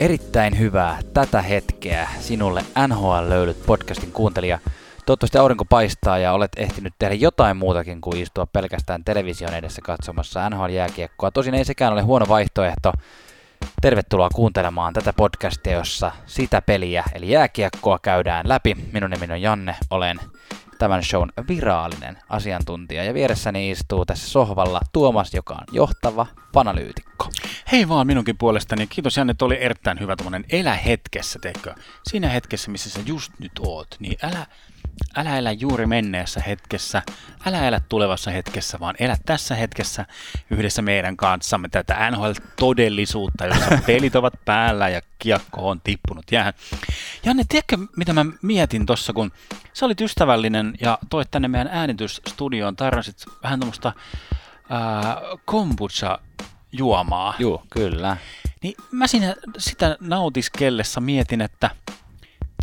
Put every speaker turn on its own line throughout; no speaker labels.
Erittäin hyvää tätä hetkeä sinulle NHL Löylyt podcastin kuuntelija. Toivottavasti aurinko paistaa ja olet ehtinyt tehdä jotain muutakin kuin istua pelkästään television edessä katsomassa NHL-jääkiekkoa. Tosin ei sekään ole huono vaihtoehto. Tervetuloa kuuntelemaan tätä podcastia, jossa sitä peliä eli jääkiekkoa käydään läpi. Minun nimeni on Janne, olen tämän shown virallinen asiantuntija ja vieressäni istuu tässä sohvalla Tuomas, joka on johtava panalyytikko.
Hei vaan minunkin puolestani. Kiitos Janne, oli erittäin hyvä tuommoinen elä hetkessä, teikö? Siinä hetkessä, missä sä just nyt oot, niin älä, älä elä juuri menneessä hetkessä, älä elä tulevassa hetkessä, vaan elä tässä hetkessä yhdessä meidän kanssamme tätä NHL-todellisuutta, jossa pelit ovat päällä ja kiekko on tippunut jäähän. Janne, tiedätkö mitä mä mietin tossa, kun sä olit ystävällinen ja toit tänne meidän äänitysstudioon, tarjosit vähän tuommoista kombucha juomaa.
Joo, kyllä.
Niin mä siinä sitä nautiskellessa mietin, että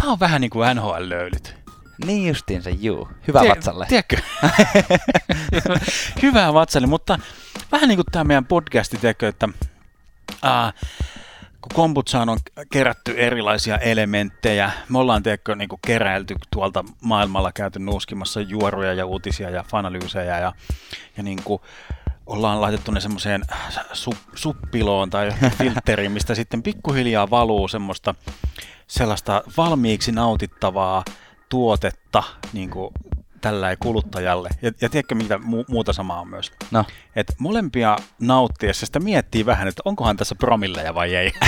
tää on vähän niin kuin NHL-löylyt.
Niin justiinsa, juu. Hyvä
Tie-
vatsalle.
Tiedätkö? Hyvää vatsalle, mutta vähän niin kuin tämä meidän podcasti, tiedätkö, että ää, kun kombutsaan on kerätty erilaisia elementtejä, me ollaan tiedätkö, niin kuin keräilty tuolta maailmalla käyty nuuskimassa juoruja ja uutisia ja fanalyysejä ja, ja niin kuin ollaan laitettu ne semmoiseen su, suppiloon tai filtteriin, mistä sitten pikkuhiljaa valuu semmoista sellaista valmiiksi nautittavaa tuotetta niin kuin tällä kuluttajalle. Ja, ja tiedätkö, mitä mu- muuta samaa on myös?
No,
Et molempia nauttiessa sitä miettii vähän, että onkohan tässä promilleja vai ei.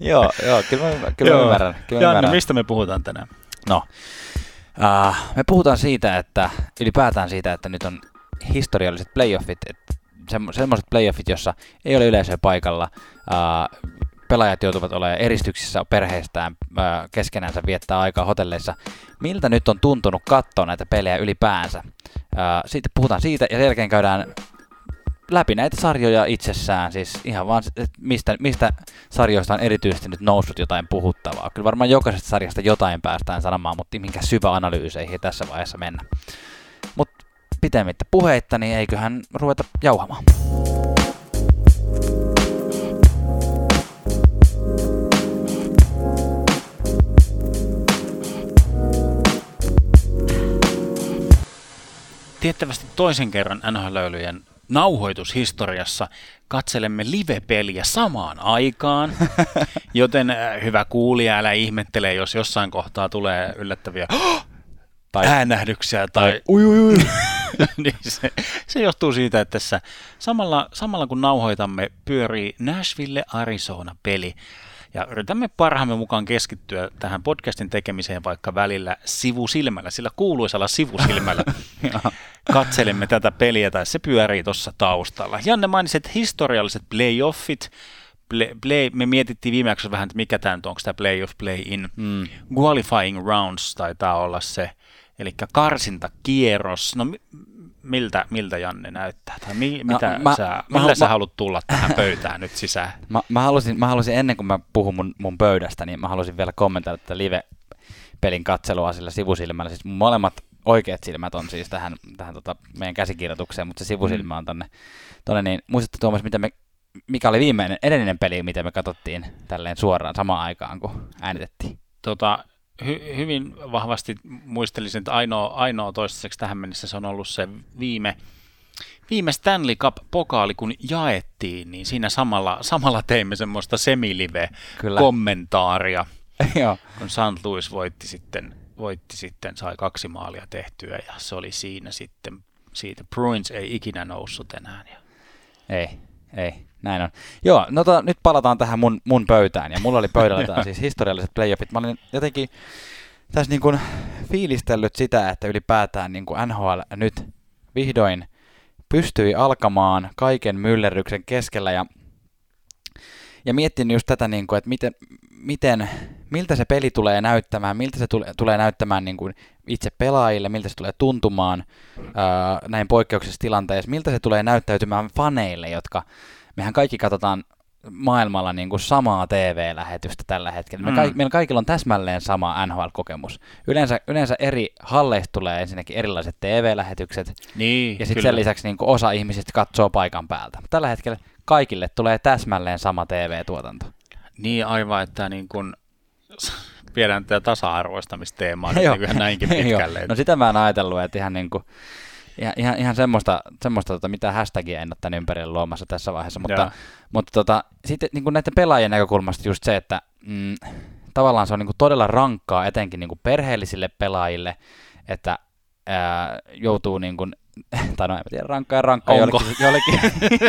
joo, joo, kyllä mä, kyllä mä ymmärrän. Kyllä mä
Janne,
ymmärrän.
mistä me puhutaan tänään?
No, uh, me puhutaan siitä, että ylipäätään siitä, että nyt on historialliset playoffit, että semmo- semmoiset playoffit, jossa ei ole yleisöä paikalla, uh, pelaajat joutuvat olemaan eristyksissä perheestään keskenänsä viettää aikaa hotelleissa. Miltä nyt on tuntunut katsoa näitä pelejä ylipäänsä? Sitten puhutaan siitä ja sen jälkeen käydään läpi näitä sarjoja itsessään, siis ihan vaan, mistä, mistä sarjoista on erityisesti nyt noussut jotain puhuttavaa. Kyllä varmaan jokaisesta sarjasta jotain päästään sanomaan, mutta minkä syvä analyyseihin tässä vaiheessa mennä. Mutta pitemmittä puheitta, niin eiköhän ruveta jauhamaan.
Tiettävästi toisen kerran NHL-löylyjen nauhoitushistoriassa katselemme live-peliä samaan aikaan, joten äh, hyvä kuulija, älä ihmettele, jos jossain kohtaa tulee yllättäviä
Tai-
äänähdyksiä tai
ui, ui, ui.
niin se, se johtuu siitä, että tässä samalla, samalla kun nauhoitamme pyörii Nashville Arizona-peli. Ja yritämme parhaamme mukaan keskittyä tähän podcastin tekemiseen vaikka välillä sivusilmällä, sillä kuuluisella sivusilmällä katselemme tätä peliä tai se pyörii tuossa taustalla. Janne mainitsi, että historialliset playoffit, play, play, me mietittiin viime jaksossa vähän, että mikä tämä nyt on, onko tämä playoff, play-in.
Mm.
Qualifying rounds taitaa olla se, eli karsintakierros. No miltä, miltä Janne näyttää? Tai mi-
No,
mitä
mä-
sä,
mä
millä
halu-
sä
mä-
haluat tulla tähän pöytään nyt sisään?
Mä, mä, halusin, mä halusin ennen kuin mä puhun mun, mun pöydästä, niin mä halusin vielä kommentoida tätä live-pelin katselua sillä sivusilmällä. Siis mun molemmat oikeat silmät on siis tähän, tähän tota meidän käsikirjoitukseen, mutta se sivusilmä on tonne. tonne niin, muistatko Tuomas, mitä me, mikä oli viimeinen, edellinen peli, mitä me katsottiin tälleen suoraan samaan aikaan, kun äänitettiin?
Tota, hy- hyvin vahvasti muistelisin, että ainoa, ainoa toistaiseksi tähän mennessä se on ollut se viime, viime Stanley Cup-pokaali, kun jaettiin, niin siinä samalla, samalla teimme semmoista semilive-kommentaaria,
Joo.
kun St. Louis voitti sitten, voitti sitten, sai kaksi maalia tehtyä ja se oli siinä sitten, siitä Bruins ei ikinä noussut enää. Ja
Ei, ei, näin on. Joo, no to, nyt palataan tähän mun, mun pöytään, ja mulla oli pöydällä tää siis historialliset playoffit. Mä olin jotenkin tässä niin kuin fiilistellyt sitä, että ylipäätään niin kuin NHL nyt vihdoin pystyi alkamaan kaiken myllerryksen keskellä, ja, ja miettinyt just tätä, niin kuin, että miten, miten, miltä se peli tulee näyttämään, miltä se tule, tulee näyttämään niin kuin itse pelaajille, miltä se tulee tuntumaan ää, näin poikkeuksellisessa tilanteessa, miltä se tulee näyttäytymään faneille, jotka mehän kaikki katsotaan maailmalla niin kuin samaa TV-lähetystä tällä hetkellä. Me
Mm.
kaik- meillä kaikilla on täsmälleen sama NHL-kokemus. Yleensä, yleensä eri halleista tulee ensinnäkin erilaiset TV-lähetykset,
niin,
ja sitten sen lisäksi niin kuin osa ihmisistä katsoo paikan päältä. Tällä hetkellä kaikille tulee täsmälleen sama TV-tuotanto.
Niin aivan, että niin kun viedään tätä tasa-arvoistamisteemaa niin näinkin pitkälle.
No sitä mä en ajatellut, että ihan, niin kuin, ihan, ihan, ihan semmoista, semmoista tota, mitä hashtagia en ole tämän ympärille luomassa tässä vaiheessa, mutta,
Joo.
mutta tota, sitten niin kuin näiden pelaajien näkökulmasta just se, että mm, tavallaan se on niin kuin todella rankkaa etenkin niin kuin perheellisille pelaajille, että ää, joutuu niin kuin, tai no en tiedä, rankkaa ja rankkaa, jollekin, jollekin,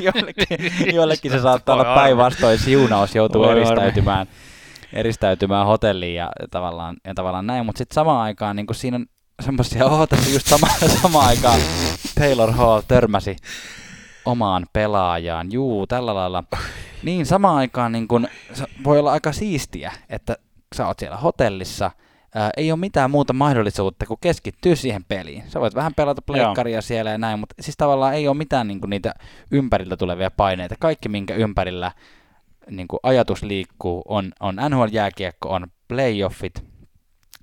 jollekin, jollekin se saattaa olla päinvastoin siunaus, joutuu
Voi
eristäytymään, eristäytymään hotelliin ja tavallaan, ja tavallaan näin, mutta sitten samaan aikaan niin siinä on semmoisia, oho, tässä just sama, samaan aikaan Taylor Hall törmäsi omaan pelaajaan, juu, tällä lailla. Niin samaan aikaan niin kun, voi olla aika siistiä, että sä oot siellä hotellissa, ää, ei ole mitään muuta mahdollisuutta kuin keskittyä siihen peliin. Sä voit vähän pelata pleikkaria siellä ja näin, mutta siis tavallaan ei ole mitään niin niitä ympäriltä tulevia paineita. Kaikki, minkä ympärillä niin ajatus liikkuu, on, on NHL-jääkiekko, on playoffit,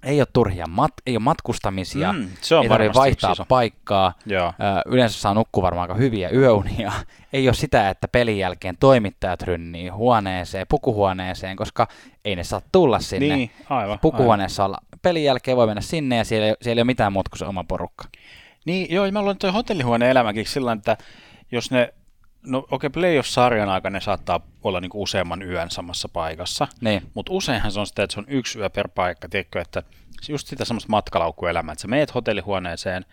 ei ole turhia mat- ei ole matkustamisia,
Mm, se on
ei tarvitse vaihtaa
iso.
paikkaa,
Joo.
Ö, yleensä saa nukkua varmaan aika hyviä yöunia. Ei ole sitä, että pelin jälkeen toimittajat rynnii huoneeseen, pukuhuoneeseen, koska ei ne saa tulla sinne.
Niin, aivan.
Pukuhuoneessa olla. Pelin jälkeen voi mennä sinne ja siellä, siellä ei ole mitään muuta kuin se oma porukka.
Niin, joo, mä luulen, että toi hotellihuoneen elämäkin sillä tavalla, että jos ne, no okei, okay, playoff-sarjan aikana ne saattaa olla niinku useamman yön samassa paikassa,
Niin,
mutta useinhan se on sitä, että se on yksi yö per paikka, tiedätkö, että just sitä semmoista matkalaukkuelämää, että sä meet hotellihuoneeseen,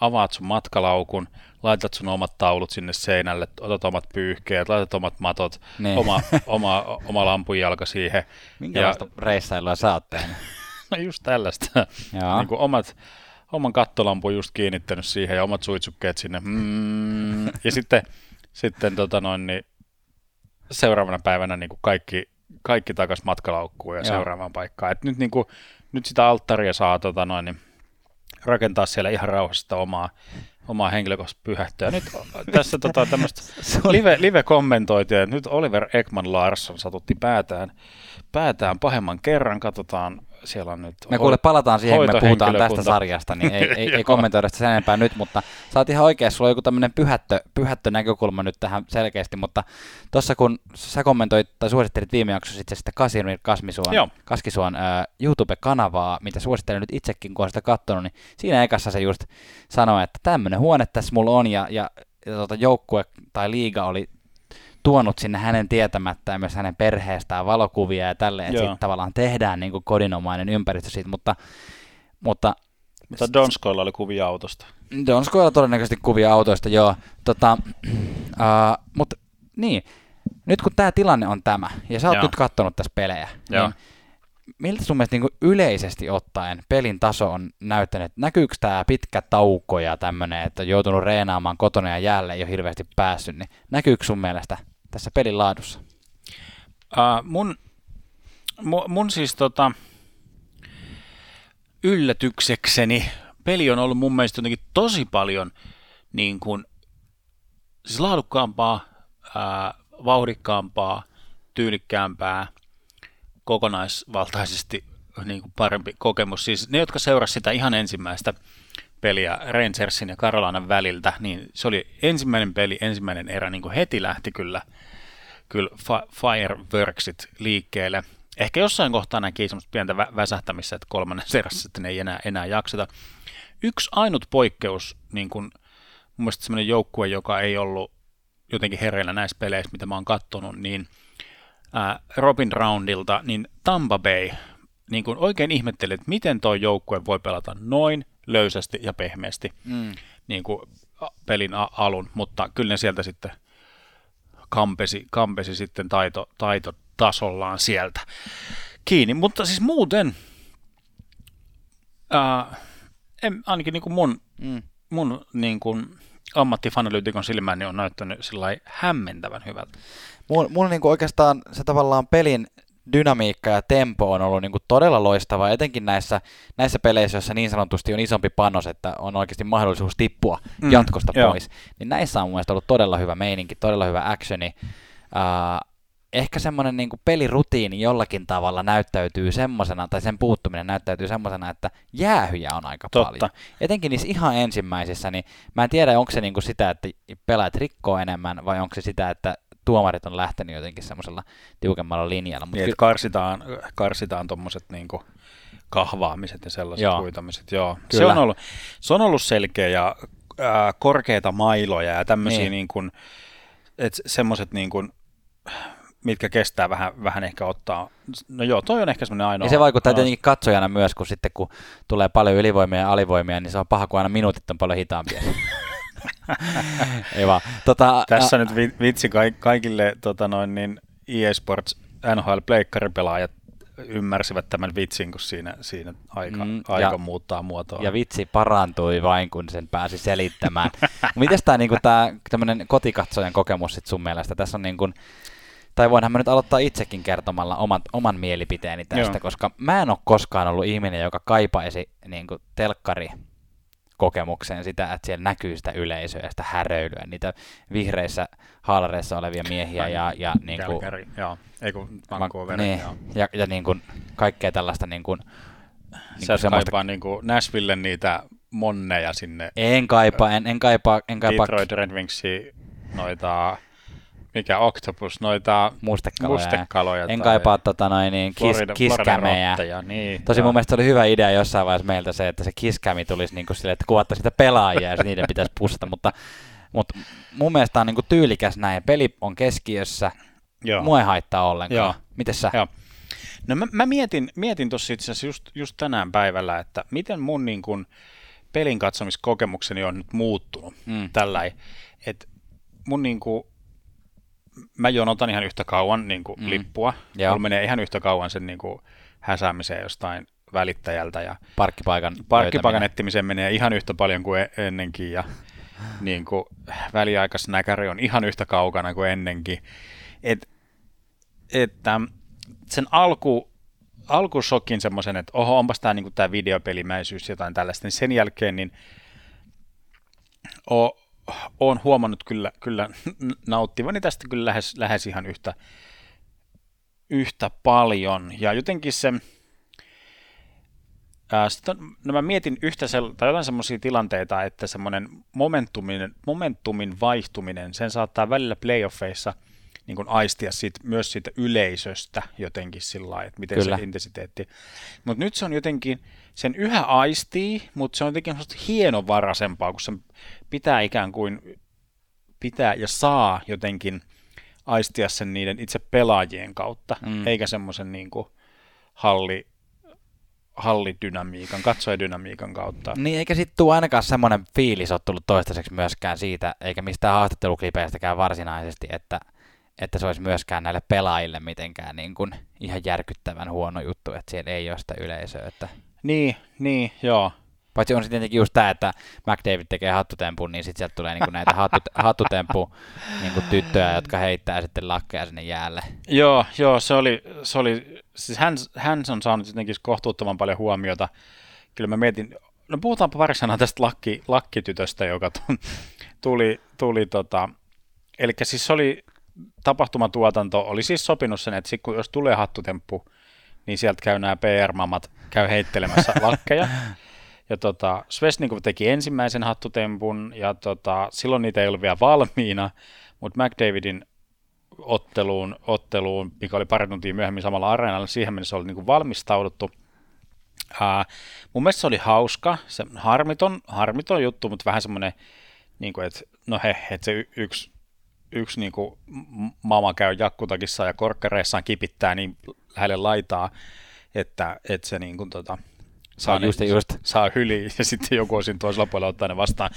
avaat sun matkalaukun, laitat sun omat taulut sinne seinälle, otat omat pyyhkeet, laitat omat matot,
Niin.
oma, oma, oma lampunjalka siihen.
minkälaista reissailua sä oot tehnyt?
No just tällaista. Niin kuin omat, oman kattolampun just kiinnittänyt siihen ja omat suitsukkeet sinne. Mm. Ja sitten, sitten tota noin, niin seuraavana päivänä niin kuin kaikki, kaikki takas matkalaukkuun ja
Joo.
seuraavaan paikkaan. Et nyt, niin kuin, nyt sitä alttaria saa tota noin, niin rakentaa siellä ihan rauhassa omaa, omaa henkilökohtaista pyhättöä. Nyt tässä tota, tämmöistä live, live-kommentoitia, että nyt Oliver Ekman Larsson satutti päätään, päätään pahemman kerran. Katsotaan, siellä on nyt...
Me kuule palataan siihen, kun me puhutaan tästä sarjasta, niin ei, ei, ei kommentoida sitä sen enempää nyt, mutta sä oot ihan oikeassa, sulla on joku tämmöinen pyhättö, pyhättö näkökulma nyt tähän selkeästi, mutta tuossa kun sä kommentoit tai suosittelit viime jaksossa itse sitä Kasimir Kasmisuon,
Joo.
Kaskisuon ää, YouTube-kanavaa, mitä suosittelen nyt itsekin, kun olen sitä katsonut, niin siinä ekassa se just sanoi, että tämmöinen huone tässä mulla on ja, ja, ja tota, joukkue tai liiga oli tuonut sinne hänen tietämättään myös hänen perheestään valokuvia ja tälleen, että siitä tavallaan tehdään niin kuin kodinomainen ympäristö siitä, mutta, mutta
Mutta Donskoilla oli kuvia autosta.
Donskoilla todennäköisesti kuvia autoista, joo. Tota, uh, mutta niin, nyt kun tämä tilanne on tämä, ja sä oot
Joo.
nyt kattonut tässä pelejä,
Joo.
niin miltä sun mielestä niin yleisesti ottaen pelin taso on näyttänyt? Näkyykö tämä pitkä tauko ja tämmöinen, että on joutunut reenaamaan kotona ja jäälle ei ole hirveästi päässyt, niin näkyykö sun mielestä tässä pelin laadussa?
Uh, mun, mun, mun siis tota, yllätyksekseni peli on ollut mun mielestä jotenkin tosi paljon niin kuin, siis laadukkaampaa, ää, vauhdikkaampaa, tyylikkäämpää, kokonaisvaltaisesti niin kuin parempi kokemus. Siis ne, jotka seurasivat sitä ihan ensimmäistä peliä Rangersin ja Carolinan väliltä, niin se oli ensimmäinen peli, ensimmäinen erä, niin kuin heti lähti kyllä, kyllä fireworksit liikkeelle. Ehkä jossain kohtaa näki semmoista pientä vä- väsähtämistä, että kolmannessa erässä ne ei enää, enää jakseta. Yksi ainut poikkeus, niin kuin, mun mielestä semmoinen joukkue, joka ei ollut jotenkin hereillä näissä peleissä, mitä mä oon kattonut, niin Robin Roundilta, niin Tampa Bay niin kuin oikein ihmetteli, että miten tuo joukkue voi pelata noin löysästi ja pehmeästi
Mm.
niin kuin pelin a- alun, mutta kyllä ne sieltä sitten kampesi, kampesi sitten taito, taitotasollaan sieltä kiinni. Mutta siis muuten, ää, en, ainakin niin kuin mun,
Mm.
mun niin kuin ammattifanalyytikon silmään niin on näyttänyt sillä hämmentävän hyvältä.
Mulla, mulla niinku oikeastaan se tavallaan pelin dynamiikka ja tempo on ollut niinku todella loistava, etenkin näissä, näissä peleissä, joissa niin sanotusti on isompi panos, että on oikeasti mahdollisuus tippua
Mm,
jatkosta
joo.
pois. Niin näissä on mun mielestä ollut todella hyvä meininki, todella hyvä actioni. Uh, ehkä semmoinen niinku pelirutiini jollakin tavalla näyttäytyy semmosena, tai sen puuttuminen näyttäytyy semmosena, että jäähyjä on aika
Totta.
paljon. Etenkin niissä ihan ensimmäisissä, niin mä en tiedä, onko se niinku sitä, että pelaajat rikkoo enemmän, vai onko se sitä, että tuomarit on lähtenyt jotenkin semmoisella tiukemmalla linjalla.
Mut niin, kyllä... karsitaan, karsitaan tuommoiset niinku kahvaamiset ja sellaiset Joo. huitamiset. Joo. Se, on ollut, se on ollut selkeä ja ää, korkeita mailoja ja tämmöisiä niin. niin kuin, semmoiset niin kuin, mitkä kestää vähän, vähän ehkä ottaa. No joo, toi on ehkä semmoinen ainoa.
Ja se vaikuttaa ainoa. tietenkin katsojana myös, kun sitten kun tulee paljon ylivoimia ja alivoimia, niin se on paha, kun aina minuutit on paljon hitaampia. Ei vaan. Tota,
Tässä a- nyt vitsi kaikille tota noin, niin EA Sports NHL pleikkaripelaajat ymmärsivät tämän vitsin, kun siinä, siinä aika, mm, aika ja, muuttaa muotoa.
Ja vitsi parantui vain, kun sen pääsi selittämään. Miten tämä niinku, tämmöinen kotikatsojan kokemus sit sun mielestä? Tässä on niin kuin, tai voinhan mä nyt aloittaa itsekin kertomalla oman, oman mielipiteeni tästä, Joo. koska mä en ole koskaan ollut ihminen, joka kaipaisi niin kuin telkkari kokemukseen sitä, että siellä näkyy sitä yleisöä ja sitä häröilyä, niitä vihreissä haalareissa olevia miehiä ja, ja niin kuin,
Kälkäri, joo. Ei kun Vancouver,
niin, joo. Ja, ja niin kuin, kaikkea tällaista niin kuin,
niin Sä semmoista... kaipaa niin kuin Nashville niitä monneja sinne.
En kaipaa, en, en kaipaa, en kaipaa.
Detroit Red Wingsi noita mikä Octopus, noita
mustekaloja.
mustekaloja
en kaipaa tota noin, niin kis, Florida, kiskämejä.
Niin,
Tosi joo. mun mielestä oli hyvä idea jossain vaiheessa meiltä se, että se kiskämi tulisi niin kuin sille, että kuvattaisi sitä pelaajia ja niiden pitäisi pussata, mutta, mutta mun mielestä on niin kuin tyylikäs näin. Peli on keskiössä, joo. mua ei haittaa ollenkaan. Joo. Miten sä? Joo.
No mä, mä mietin, mietin tuossa itse asiassa just, just tänään päivällä, että miten mun niin kuin pelin katsomiskokemukseni on nyt muuttunut mm. tällä että mun niin kuin mä jonotan ihan yhtä kauan niin kuin mm. lippua. Mulla menee ihan yhtä kauan sen niin kuin häsäämiseen jostain välittäjältä. Ja
parkkipaikan
Parkkipaikan etsimiseen menee ihan yhtä paljon kuin e- ennenkin. Ja niin kuin väliaikaisnäkäri on ihan yhtä kaukana kuin ennenkin. Et, että sen alku, alkusokin semmoisen, että oho, onpas tämä niin tämä videopelimäisyys jotain tällaista, niin sen jälkeen niin o, olen huomannut kyllä, kyllä nauttivani tästä kyllä lähes, lähes ihan yhtä, yhtä paljon. Ja jotenkin se, ää, sitten, no mä mietin yhtä sel, tai jotain semmoisia tilanteita, että semmoinen momentumin, momentumin vaihtuminen, sen saattaa välillä playoffeissa niin kuin aistia siitä, myös siitä yleisöstä jotenkin sillä lailla, että miten Kyllä. se intensiteetti. Mutta nyt se on jotenkin, sen yhä aistii, mutta se on jotenkin hienovaraisempaa, kun se pitää ikään kuin pitää ja saa jotenkin aistia sen niiden itse pelaajien kautta, mm. eikä semmoisen niin kuin halli, hallidynamiikan, katsojadynamiikan kautta.
Niin, eikä sitten tule ainakaan semmoinen fiilis ole tullut toistaiseksi myöskään siitä, eikä mistään haastatteluklipeistä varsinaisesti, että, että se olisi myöskään näille pelaajille mitenkään niin kuin ihan järkyttävän huono juttu, että siellä ei ole sitä yleisöä. Että...
Niin, niin, joo.
Paitsi on sitten tietenkin just tämä, että McDavid tekee hattutempun, niin sitten sieltä tulee niinku näitä hattu, hattutemppu niinku tyttöjä, jotka heittää sitten lakkeja sinne jäälle.
Joo, joo se oli, se oli siis hän, hän on saanut jotenkin kohtuuttoman paljon huomiota. Kyllä mä mietin, no puhutaanpa pari sanaa tästä lakki, lakkitytöstä, joka tuli, tuli tota, eli siis se oli tapahtumatuotanto, oli siis sopinut sen, että sit, kun jos tulee hattutemppu, niin sieltä käy nämä PR-mamat, käy heittelemässä lakkeja. Ja tota, Svesnikov teki ensimmäisen hattutempun, ja tota, silloin niitä ei ollut vielä valmiina, mutta McDavidin otteluun, otteluun, mikä oli pari tuntia myöhemmin samalla areenalla, siihen mennessä oli niin kuin valmistauduttu. Ää, mun mielestä se oli hauska, se harmiton, harmiton juttu, mutta vähän semmoinen, niin kuin, että no he, että se y- yksi, yksi niin kuin mama käy jakkutakissa ja korkkareissaan kipittää niin lähelle laitaa, että, että se niin kuin, tota,
saa, just, ne, just.
saa hyli ja sitten joku osin toisella puolella ottaa ne vastaan.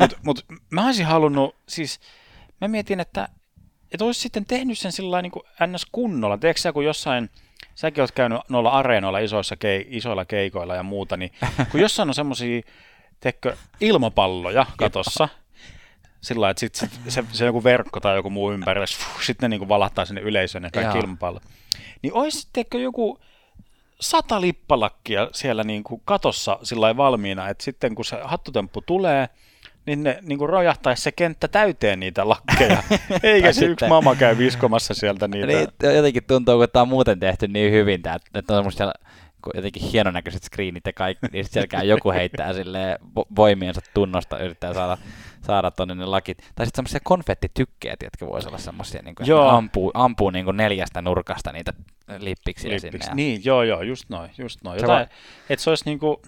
Mutta mut, mä olisin halunnut, siis mä mietin, että, että olisi sitten tehnyt sen sillä niin ns. kunnolla. Tiedätkö sä, kun jossain, säkin oot käynyt noilla areenoilla isoissa kei, isoilla keikoilla ja muuta, niin kun jossain on semmoisia, teekö, ilmapalloja katossa, sillä lailla, että sit, sit, se, se, joku verkko tai joku muu ympärillä, sitten ne niin valahtaa sinne yleisöön ne kaikki ilmapallot. Niin olisi sitten joku sata lippalakkia siellä niin kuin katossa sillä valmiina, että sitten kun se hattutemppu tulee, niin ne niin kuin rojahtaisi se kenttä täyteen niitä lakkeja, eikä se yksi mama käy viskomassa sieltä niitä. Niin,
jotenkin tuntuu, kun tämä on muuten tehty niin hyvin, tämä, että on siellä jotenkin hieronäköiset screenit ja kaikki, niin siellä joku heittää sille voimiensa tunnosta, yrittää saada, saada tonne ne lakit. Tai sitten semmoisia konfettitykkeet, jotka voisi olla semmoisia, niin kuin,
Joo.
ampuu, ampuu niin kuin neljästä nurkasta niitä lippiksiä
Lippiksi.
sinne. Ja...
Niin, joo, joo, just noin, just noin. Jotain, että se olisi niinku,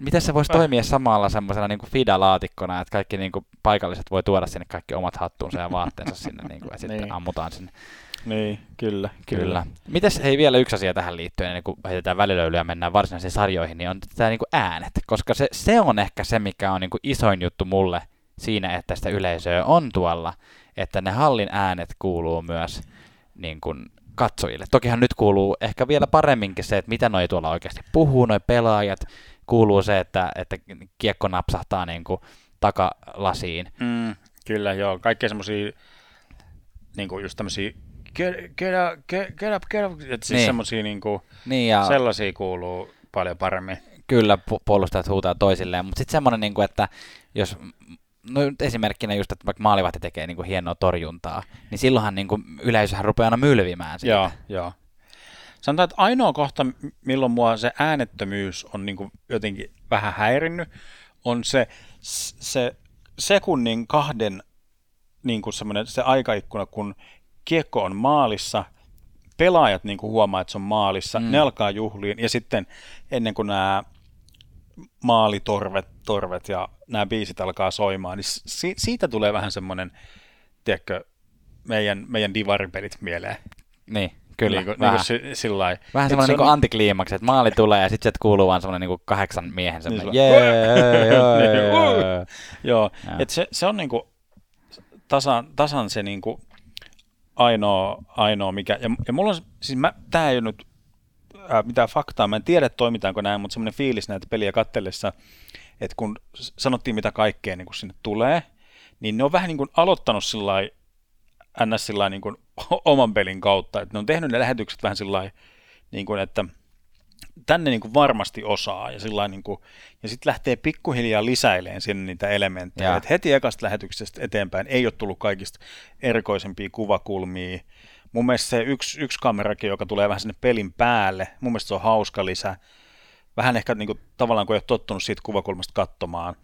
Miten se voisi toimia samalla semmoisena niin FIDA-laatikkona, että kaikki niin kuin, paikalliset voi tuoda sinne kaikki omat hattuunsa ja vaatteensa sinne, niin kuin, ja sitten
Niin.
ammutaan sinne.
niin, kyllä,
Kyllä. Mites, hei vielä yksi asia tähän liittyen, ennen kuin heitetään välilöylyä ja mennään varsinaisiin sarjoihin, niin on tämä niin äänet, koska se, se on ehkä se, mikä on niin kuin isoin juttu mulle siinä, että sitä yleisöä on tuolla, että ne hallin äänet kuuluu myös niin kuin katsojille. Tokihan nyt kuuluu ehkä vielä paremminkin se, että mitä noi tuolla oikeasti puhuu, noi pelaajat, kuuluu se, että, että kiekko napsahtaa niin kuin takalasiin.
Mm, kyllä, joo. Kaikkea semmosia, niinku just tämmösiä, get, get, up, get, get up, get up, että siis
Niin.
niin. semmosia niinku,
Niin ja
sellaisia kuuluu paljon paremmin.
kyllä pu- puolustajat huutaa toisilleen, mutta sitten semmoinen, niin kuin, että jos no nyt esimerkkinä just, että vaikka maalivahti tekee niin kuin hienoa torjuntaa, niin silloinhan niin kuin yleisöhän rupeaa aina mylvimään siitä.
Joo, joo. Sanotaan, että ainoa kohta, milloin mua se äänettömyys on niin kuin jotenkin vähän häirinnyt, on se, se sekunnin kahden niin kuin semmoinen, se aikaikkuna, kun kiekko on maalissa, pelaajat niin kuin huomaa, että se on maalissa,
mm.
ne alkaa juhliin, ja sitten ennen kuin nämä maalitorvet torvet ja nämä biisit alkaa soimaan, niin si- siitä tulee vähän semmoinen, tiedätkö, meidän, meidän divaripelit mieleen.
Niin, kyllä.
Niin kuin,
vähän,
niin kuin si-
vähän
Et
semmoinen
se
niin
on-
kuin antikliimaksi, että maali tulee ja sitten sieltä kuuluu vaan semmoinen niin kuin kahdeksan miehen semmoinen,
Niin
jee,
se
joo,
Niin,
joo,
uh.
joo.
Joo, että se, se on niinku tasan, tasan se niinku ainoa, ainoa mikä, ja, ja mulla on, siis mä, tää ei ole nyt ää, mitään faktaa, mä en tiedä toimitaanko näin, mutta semmoinen fiilis näitä peliä kattellessa, että kun sanottiin mitä kaikkea niin kun sinne tulee, niin ne on vähän niin kuin aloittanut sillä ns. sillä lailla niin kuin oman pelin kautta, että ne on tehnyt ne lähetykset vähän sillä niin kuin, että tänne niin kuin varmasti osaa ja, sillä niin kuin, ja sitten lähtee pikkuhiljaa lisäileen sinne niitä elementtejä. Et heti ekasta lähetyksestä eteenpäin ei ole tullut kaikista erikoisempia kuvakulmia. Mun mielestä se yksi, yksi kamerakin, joka tulee vähän sinne pelin päälle, mun mielestä se on hauska lisä. Vähän ehkä niin kuin, tavallaan kun ei ole tottunut siitä kuvakulmasta katsomaan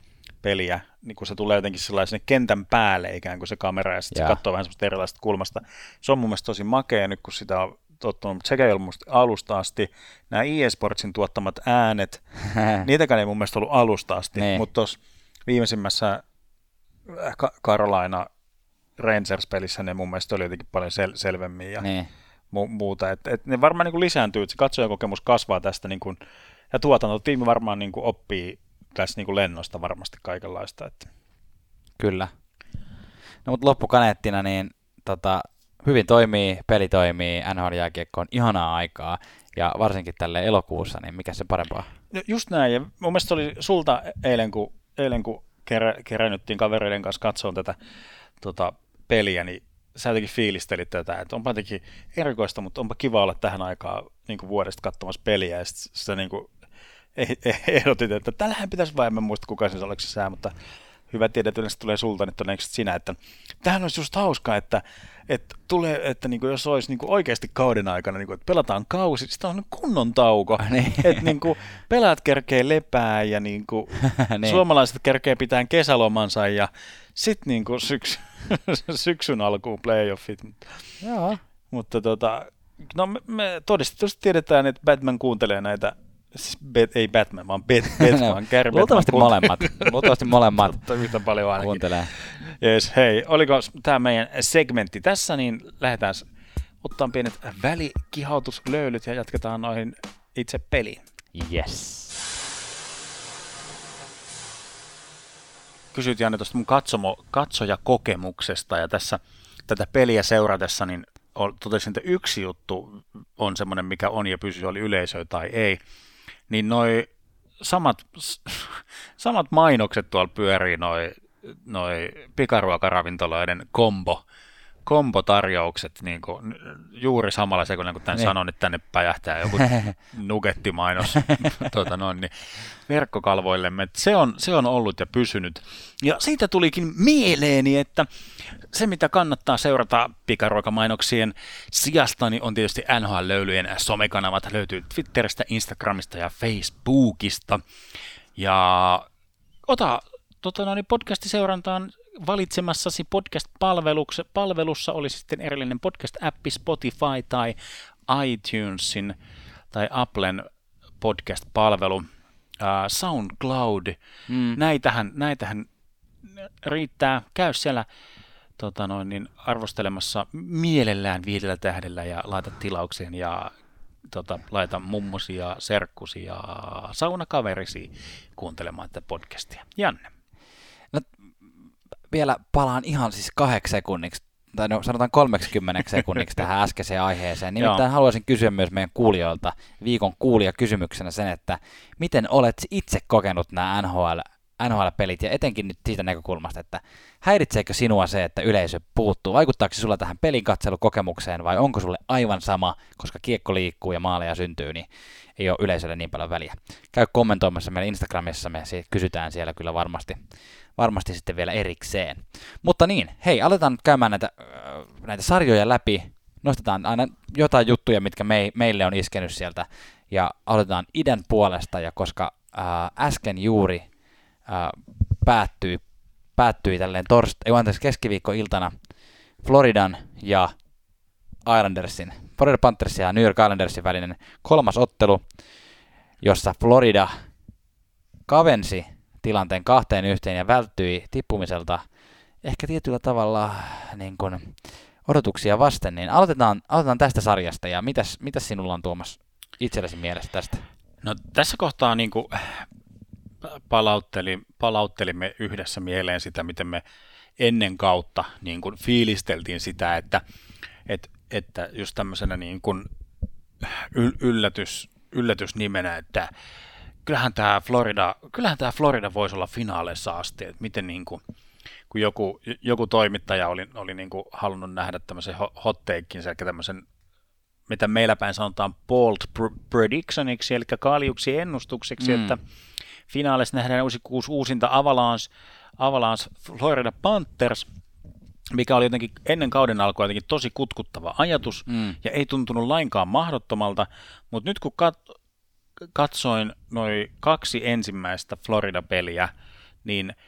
peliä, niin kun se tulee jotenkin sellainen sinne kentän päälle ikään kuin se kamera ja sitten se
Jaa.
katsoo vähän semmoista erilaisesta kulmasta. Se on mun mielestä tosi makea nyt, kun sitä on tottunut, mutta sekä ei ollut musta alusta asti. Nämä eSportsin tuottamat äänet, niitäkään ei mun mielestä ollut alusta asti,
Niin.
mutta tuossa viimeisimmässä äh, Ka- Carolina Rangers-pelissä ne mun mielestä oli jotenkin paljon sel- selvemmin ja
niin.
mu- muuta. Et, et ne varmaan niin kuin lisääntyy, että se katsojakokemus kasvaa tästä niin kuin, ja tuotantotiimi varmaan niin kuin oppii tässä niin kuin lennosta varmasti kaikenlaista. Että.
Kyllä. No mutta loppukaneettina, niin tota, hyvin toimii, peli toimii, NHL-jääkiekko on ihanaa aikaa, ja varsinkin tälle elokuussa, niin mikä se parempaa?
No just näin, ja mun mielestä se oli sulta eilen, kun, eilen, kun kerä, kerännyttiin kavereiden kanssa katsomaan tätä tota, peliä, niin sä jotenkin fiilistelit tätä, että onpa jotenkin erikoista, mutta onpa kiva olla tähän aikaan niin vuodesta katsomassa peliä, ja sitten sitä niin kuin, eh- eh- ehdotit, että tällähän pitäisi vain, en muista kuka se oliko sää, mutta hyvä tiedä, että yleensä tulee sulta, niin todennäköisesti sinä, että tämähän olisi just hauskaa, että, että, tulee, että niin kuin jos olisi niin kuin oikeasti kauden aikana, niin kuin, että pelataan kausi, sitten on kunnon tauko,
Niin.
että niin kuin, pelaat kerkee lepää ja niin kuin,
Niin.
suomalaiset kerkee pitää kesälomansa ja sitten niin syksy, syksyn alkuun playoffit.
Joo.
Mutta tota, no me, me todistetusti tiedetään, että Batman kuuntelee näitä, siis Bet, ei Batman, vaan Bet, Batman, Gary
Luultavasti molemmat. Luultavasti molemmat
kuuntelee yhtä paljon ainakin.
kuuntelee.
Yes, hei, oliko tämä meidän segmentti tässä, niin lähdetään ottaa pienet välikihautuslöylyt ja jatketaan noihin itse peliin.
Yes.
Kysyit Janne tuosta mun katsomo, katsojakokemuksesta ja tässä tätä peliä seuratessa, niin totesin, että yksi juttu on semmoinen, mikä on ja pysyy, oli yleisö tai ei, niin noi samat, samat mainokset tuolla pyörii, noi, noi pikaruokaravintoloiden kombo, kombotarjoukset niin kuin, juuri samalla sekunnilla, kun tämän
Niin.
niin. sanon, että tänne päjähtää joku nugettimainos tuota noin, niin verkkokalvoillemme. Et Se on, se on ollut ja pysynyt. Ja siitä tulikin mieleeni, että se mitä kannattaa seurata pikaruokamainoksien sijasta, niin on tietysti NHL-löylyjen somekanavat. Löytyy Twitteristä, Instagramista ja Facebookista. Ja ota tota, no, niin podcastiseurantaan valitsemassasi podcast-palvelussa oli sitten erillinen podcast-appi Spotify tai iTunesin tai Applen podcast-palvelu, uh, SoundCloud, mm. näitähän, näitähän riittää. Käy siellä tota noin, niin arvostelemassa mielellään viidellä tähdellä ja laita tilaukseen ja tota, laita mummosi ja serkkusi ja saunakaverisi kuuntelemaan tätä podcastia. Janne.
Vielä palaan ihan siis kahdeksi sekunniksi, tai no, sanotaan 30 sekunniksi tähän äskeiseen aiheeseen. Nimittäin haluaisin kysyä myös meidän kuulijoilta viikon kuulija kysymyksenä sen, että miten olet itse kokenut nämä NHL NHL-pelit ja etenkin nyt siitä näkökulmasta, että häiritseekö sinua se, että yleisö puuttuu? Vaikuttaako se sulla tähän pelin katselukokemukseen vai onko sulle aivan sama, koska kiekko liikkuu ja maaleja syntyy, niin ei ole yleisölle niin paljon väliä. Käy kommentoimassa meidän Instagramissa, me kysytään siellä kyllä varmasti, varmasti sitten vielä erikseen. Mutta niin, hei, aletaan nyt käymään näitä, näitä sarjoja läpi. Nostetaan aina jotain juttuja, mitkä me, meille on iskenyt sieltä ja aloitetaan idän puolesta ja koska ää, äsken juuri ää, päättyi, päättyi tälleen torst, ei anteeksi, keskiviikkoiltana Floridan ja Islandersin, Florida Panthersin ja New York Islandersin välinen kolmas ottelu, jossa Florida kavensi tilanteen kahteen yhteen ja välttyi tippumiselta ehkä tietyllä tavalla niin kuin, odotuksia vasten, niin aloitetaan, aloitetaan tästä sarjasta ja mitäs, mitäs sinulla on Tuomas itsellesi mielestä tästä?
No tässä kohtaa niin kuin, palautteli, palauttelimme yhdessä mieleen sitä, miten me ennen kautta niin kuin fiilisteltiin sitä, että, että, että just tämmöisenä niin kuin yllätys, yllätysnimenä, että kyllähän tämä Florida, kyllähän tämä Florida voisi olla finaaleissa asti, että miten niin kuin, kun joku, joku toimittaja oli, oli niin kuin halunnut nähdä tämmöisen hot takein, eli tämmöisen, mitä meillä päin sanotaan bold predictioniksi, eli kaaliuksi ennustukseksi, mm. että Finaalissa nähdään uusi, kuusi uusinta Avalanche, Avalanche Florida Panthers, mikä oli jotenkin ennen kauden alkua jotenkin tosi kutkuttava ajatus mm. ja ei tuntunut lainkaan mahdottomalta, mutta nyt kun kat- katsoin noin kaksi ensimmäistä Florida-peliä, niin –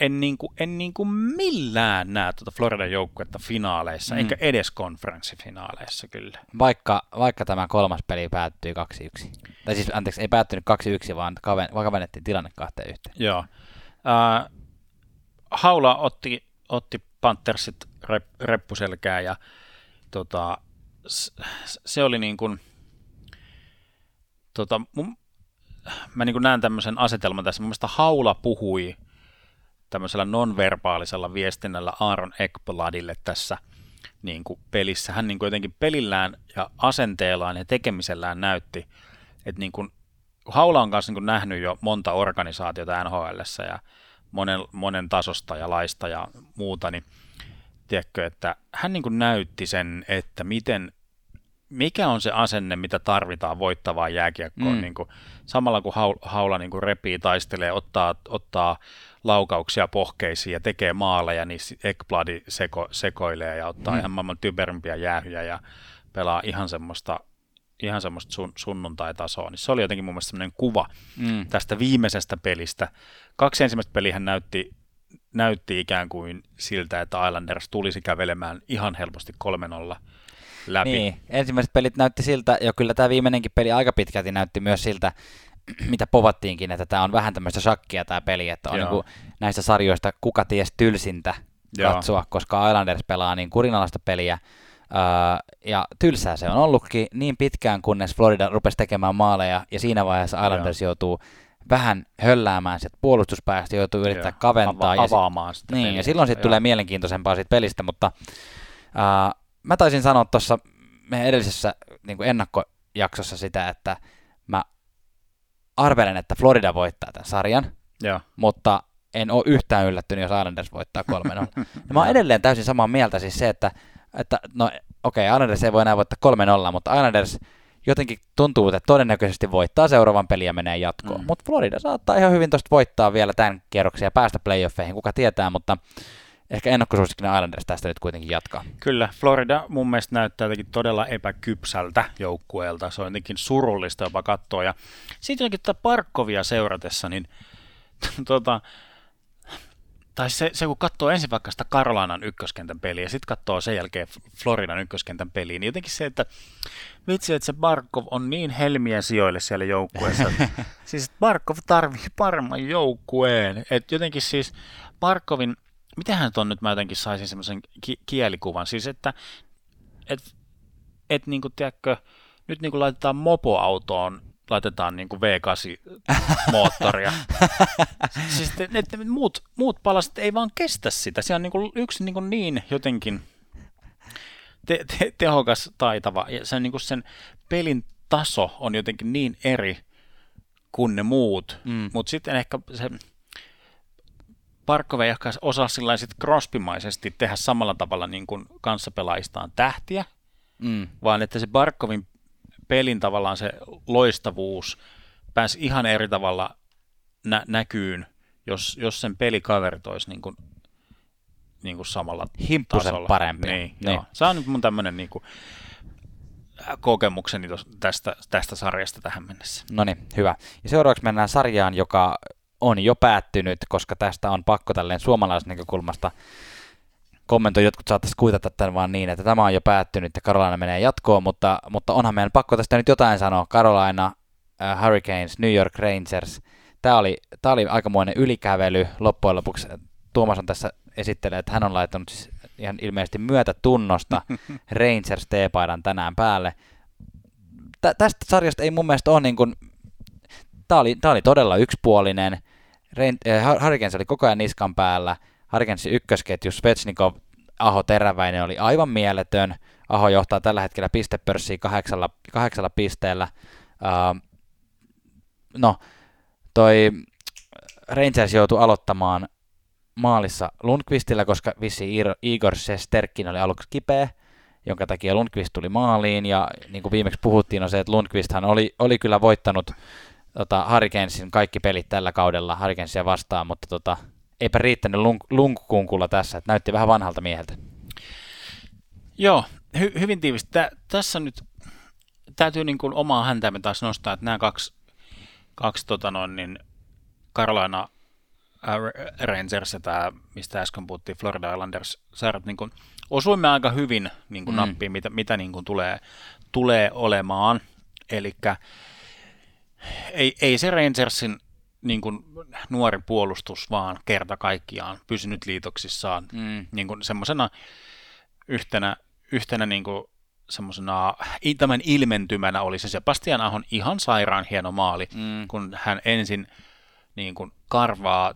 en, niin kuin, en niin kuin millään näe tuota Floridan joukkuetta finaaleissa, mm. eikä edes konferenssifinaaleissa kyllä.
Vaikka, vaikka tämä kolmas peli päättyi 2-1. Tai siis, anteeksi, ei päättynyt 2-1, vaan kaven, kavennettiin tilanne kahteen yhteen.
Joo. Uh, Haula otti, otti Panthersit rep, reppuselkää ja tota, se oli niin kuin, tota, mun, mä niin näen tämmöisen asetelman tässä. Mun Haula puhui – tämmöisellä nonverbaalisella viestinnällä Aaron Ekbladille tässä niin kuin pelissä. Hän niin kuin jotenkin pelillään ja asenteellaan ja tekemisellään näytti, että niin kuin, Haula on kanssa niin kuin nähnyt jo monta organisaatiota nhl ja monen, monen tasosta ja laista ja muuta, niin tiedätkö, että hän niin kuin näytti sen, että miten mikä on se asenne, mitä tarvitaan voittavaa jääkiekkoon, mm. niin kuin, samalla kun haula, haula niin kuin repii, taistelee, ottaa, ottaa laukauksia pohkeisiin ja tekee maaleja, niin Ekbladi seko, sekoilee ja ottaa mm. ihan maailman typerimpiä jäähyjä ja pelaa ihan semmoista ihan semmoista sun, sunnuntai-tasoa, niin se oli jotenkin mun mielestä semmoinen kuva mm. tästä viimeisestä pelistä. Kaksi ensimmäistä peliä näytti, näytti ikään kuin siltä, että Islanders tulisi kävelemään ihan helposti 3-0 läpi.
Niin, ensimmäiset pelit näytti siltä, ja kyllä tämä viimeinenkin peli aika pitkälti näytti myös siltä, mitä povattiinkin, että tämä on vähän tämmöistä shakkia tämä peli, että on niin kuin näistä sarjoista kuka ties tylsintä katsoa, Joo. koska Islanders pelaa niin kurinalaista peliä, Uh, ja tylsää se on ollutkin niin pitkään, kunnes Florida rupesi tekemään maaleja, ja siinä vaiheessa Islanders Joo. joutuu vähän hölläämään sieltä puolustuspäästä, joutuu yrittää Joo. kaventaa.
Ava- avaamaan sitä
Niin, peliä. ja silloin sitten tulee mielenkiintoisempaa siitä pelistä, mutta uh, mä taisin sanoa tuossa meidän edellisessä niin kuin ennakkojaksossa sitä, että mä arvelen, että Florida voittaa tämän sarjan,
ja.
mutta en ole yhtään yllättynyt, jos Islanders voittaa 3 0 ja mä oon edelleen täysin samaa mieltä siis se, että, että no okei, okay, Islanders ei voi enää voittaa 3 0 mutta Islanders jotenkin tuntuu, että todennäköisesti voittaa seuraavan pelin ja menee jatkoon. Mm. Mutta Florida saattaa ihan hyvin tuosta voittaa vielä tämän kierroksen ja päästä playoffeihin, kuka tietää, mutta ehkä ennakkosuosikkina Islanders tästä nyt kuitenkin jatkaa.
Kyllä, Florida mun mielestä näyttää jotenkin todella epäkypsältä joukkueelta. Se on jotenkin surullista jopa katsoa. Ja siitä jotenkin tätä Parkkovia seuratessa, niin tota, tai se, se kun katsoo ensin vaikka sitä Karolanan ykköskentän peliä ja sitten katsoo sen jälkeen Floridan ykköskentän peliä, niin jotenkin se, että vitsi, että se Barkov on niin helmiä sijoille siellä joukkueessa. siis Barkov tarvii paremman joukkueen. Et jotenkin siis Barkovin, mitähän on nyt, mä jotenkin saisin semmoisen ki- kielikuvan, siis että et, et niin kuin, tiedätkö, nyt niin kuin laitetaan mopoautoon laitetaan niin kuin V8-moottoria. siis ne, ne, ne, muut, muut palaset ei vaan kestä sitä. Se on niin kuin yksi niin, kuin niin jotenkin te, te, tehokas, taitava, ja sen, niin kuin sen pelin taso on jotenkin niin eri kuin ne muut. Mm. Mutta sitten ehkä se Parkove ehkä osaa sillä sit crosbymaisesti tehdä samalla tavalla niin kuin kanssapelaajistaan tähtiä, mm. vaan että se Barkovin pelin tavallaan se loistavuus pääsi ihan eri tavalla nä- näkyyn, jos, jos sen pelikaverit olisi niin kuin, niin kuin samalla
Himppusen
tasolla.
parempi.
Niin, niin. Joo. Se on nyt mun tämmöinen niin kuin, kokemukseni tästä, tästä sarjasta tähän mennessä.
No niin, hyvä. Ja seuraavaksi mennään sarjaan, joka on jo päättynyt, koska tästä on pakko tälleen näkökulmasta kommentoi, jotkut saattaisi kuitata tämän vaan niin, että tämä on jo päättynyt ja Carolina menee jatkoon, mutta, mutta onhan meidän pakko tästä nyt jotain sanoa. Carolina, uh, Hurricanes, New York Rangers. Tämä oli, tämä oli aikamoinen ylikävely loppujen lopuksi. Tuomas on tässä esittelee, että hän on laittanut siis ihan ilmeisesti myötätunnosta Rangers T-paidan tänään päälle. Tä, tästä sarjasta ei mun mielestä ole niin kuin, tämä oli, tämä oli todella yksipuolinen. Äh, Hurricanes oli koko ajan niskan päällä – Harkensin ykkösketju Svetsnikov, Aho Teräväinen oli aivan mieletön. Aho johtaa tällä hetkellä pistepörssiä kahdeksalla, kahdeksalla pisteellä. Uh, no, toi Rangers joutui aloittamaan maalissa Lundqvistillä, koska vissi Igor Sesterkin oli aluksi kipeä, jonka takia Lundqvist tuli maaliin, ja niin kuin viimeksi puhuttiin, on se, että Lundqvisthan oli, oli kyllä voittanut tota, Hurricanesin kaikki pelit tällä kaudella Hurricanesia vastaan, mutta tota, eipä riittänyt lunk- lunkkunkulla tässä, että näytti vähän vanhalta mieheltä.
Joo, hy- hyvin tiivisti. Tä- tässä nyt täytyy niin kuin omaa häntäämme taas nostaa, että nämä kaksi, kaksi tota noin, niin Carolina äh, Rangers ja tämä, mistä äsken puhuttiin, Florida Islanders saarat, niin kuin, osuimme aika hyvin niin kuin mm. nappiin, mitä, mitä niin kuin tulee, tulee olemaan. Eli ei, ei se Rangersin niin kuin nuori puolustus vaan kerta kaikkiaan pysynyt liitoksissaan mm. niin kuin semmoisena yhtenä, yhtenä niin kuin semmoisena tämän ilmentymänä oli se Sebastian Ahon ihan sairaan hieno maali, mm. kun hän ensin niin kuin karvaa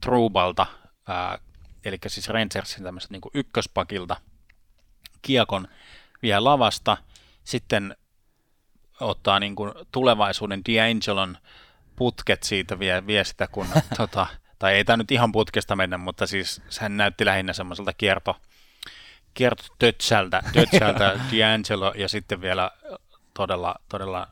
Trubalta, ää, eli siis Rangersin tämmöisestä niin ykköspakilta kiekon vielä lavasta, sitten ottaa niin kuin tulevaisuuden D'Angelon putket siitä vie, vie sitä, kun, tota, tai ei tämä nyt ihan putkesta mennä, mutta siis hän näytti lähinnä semmoiselta kierto, kiertotötsältä, tötsältä D'Angelo ja sitten vielä todella, todella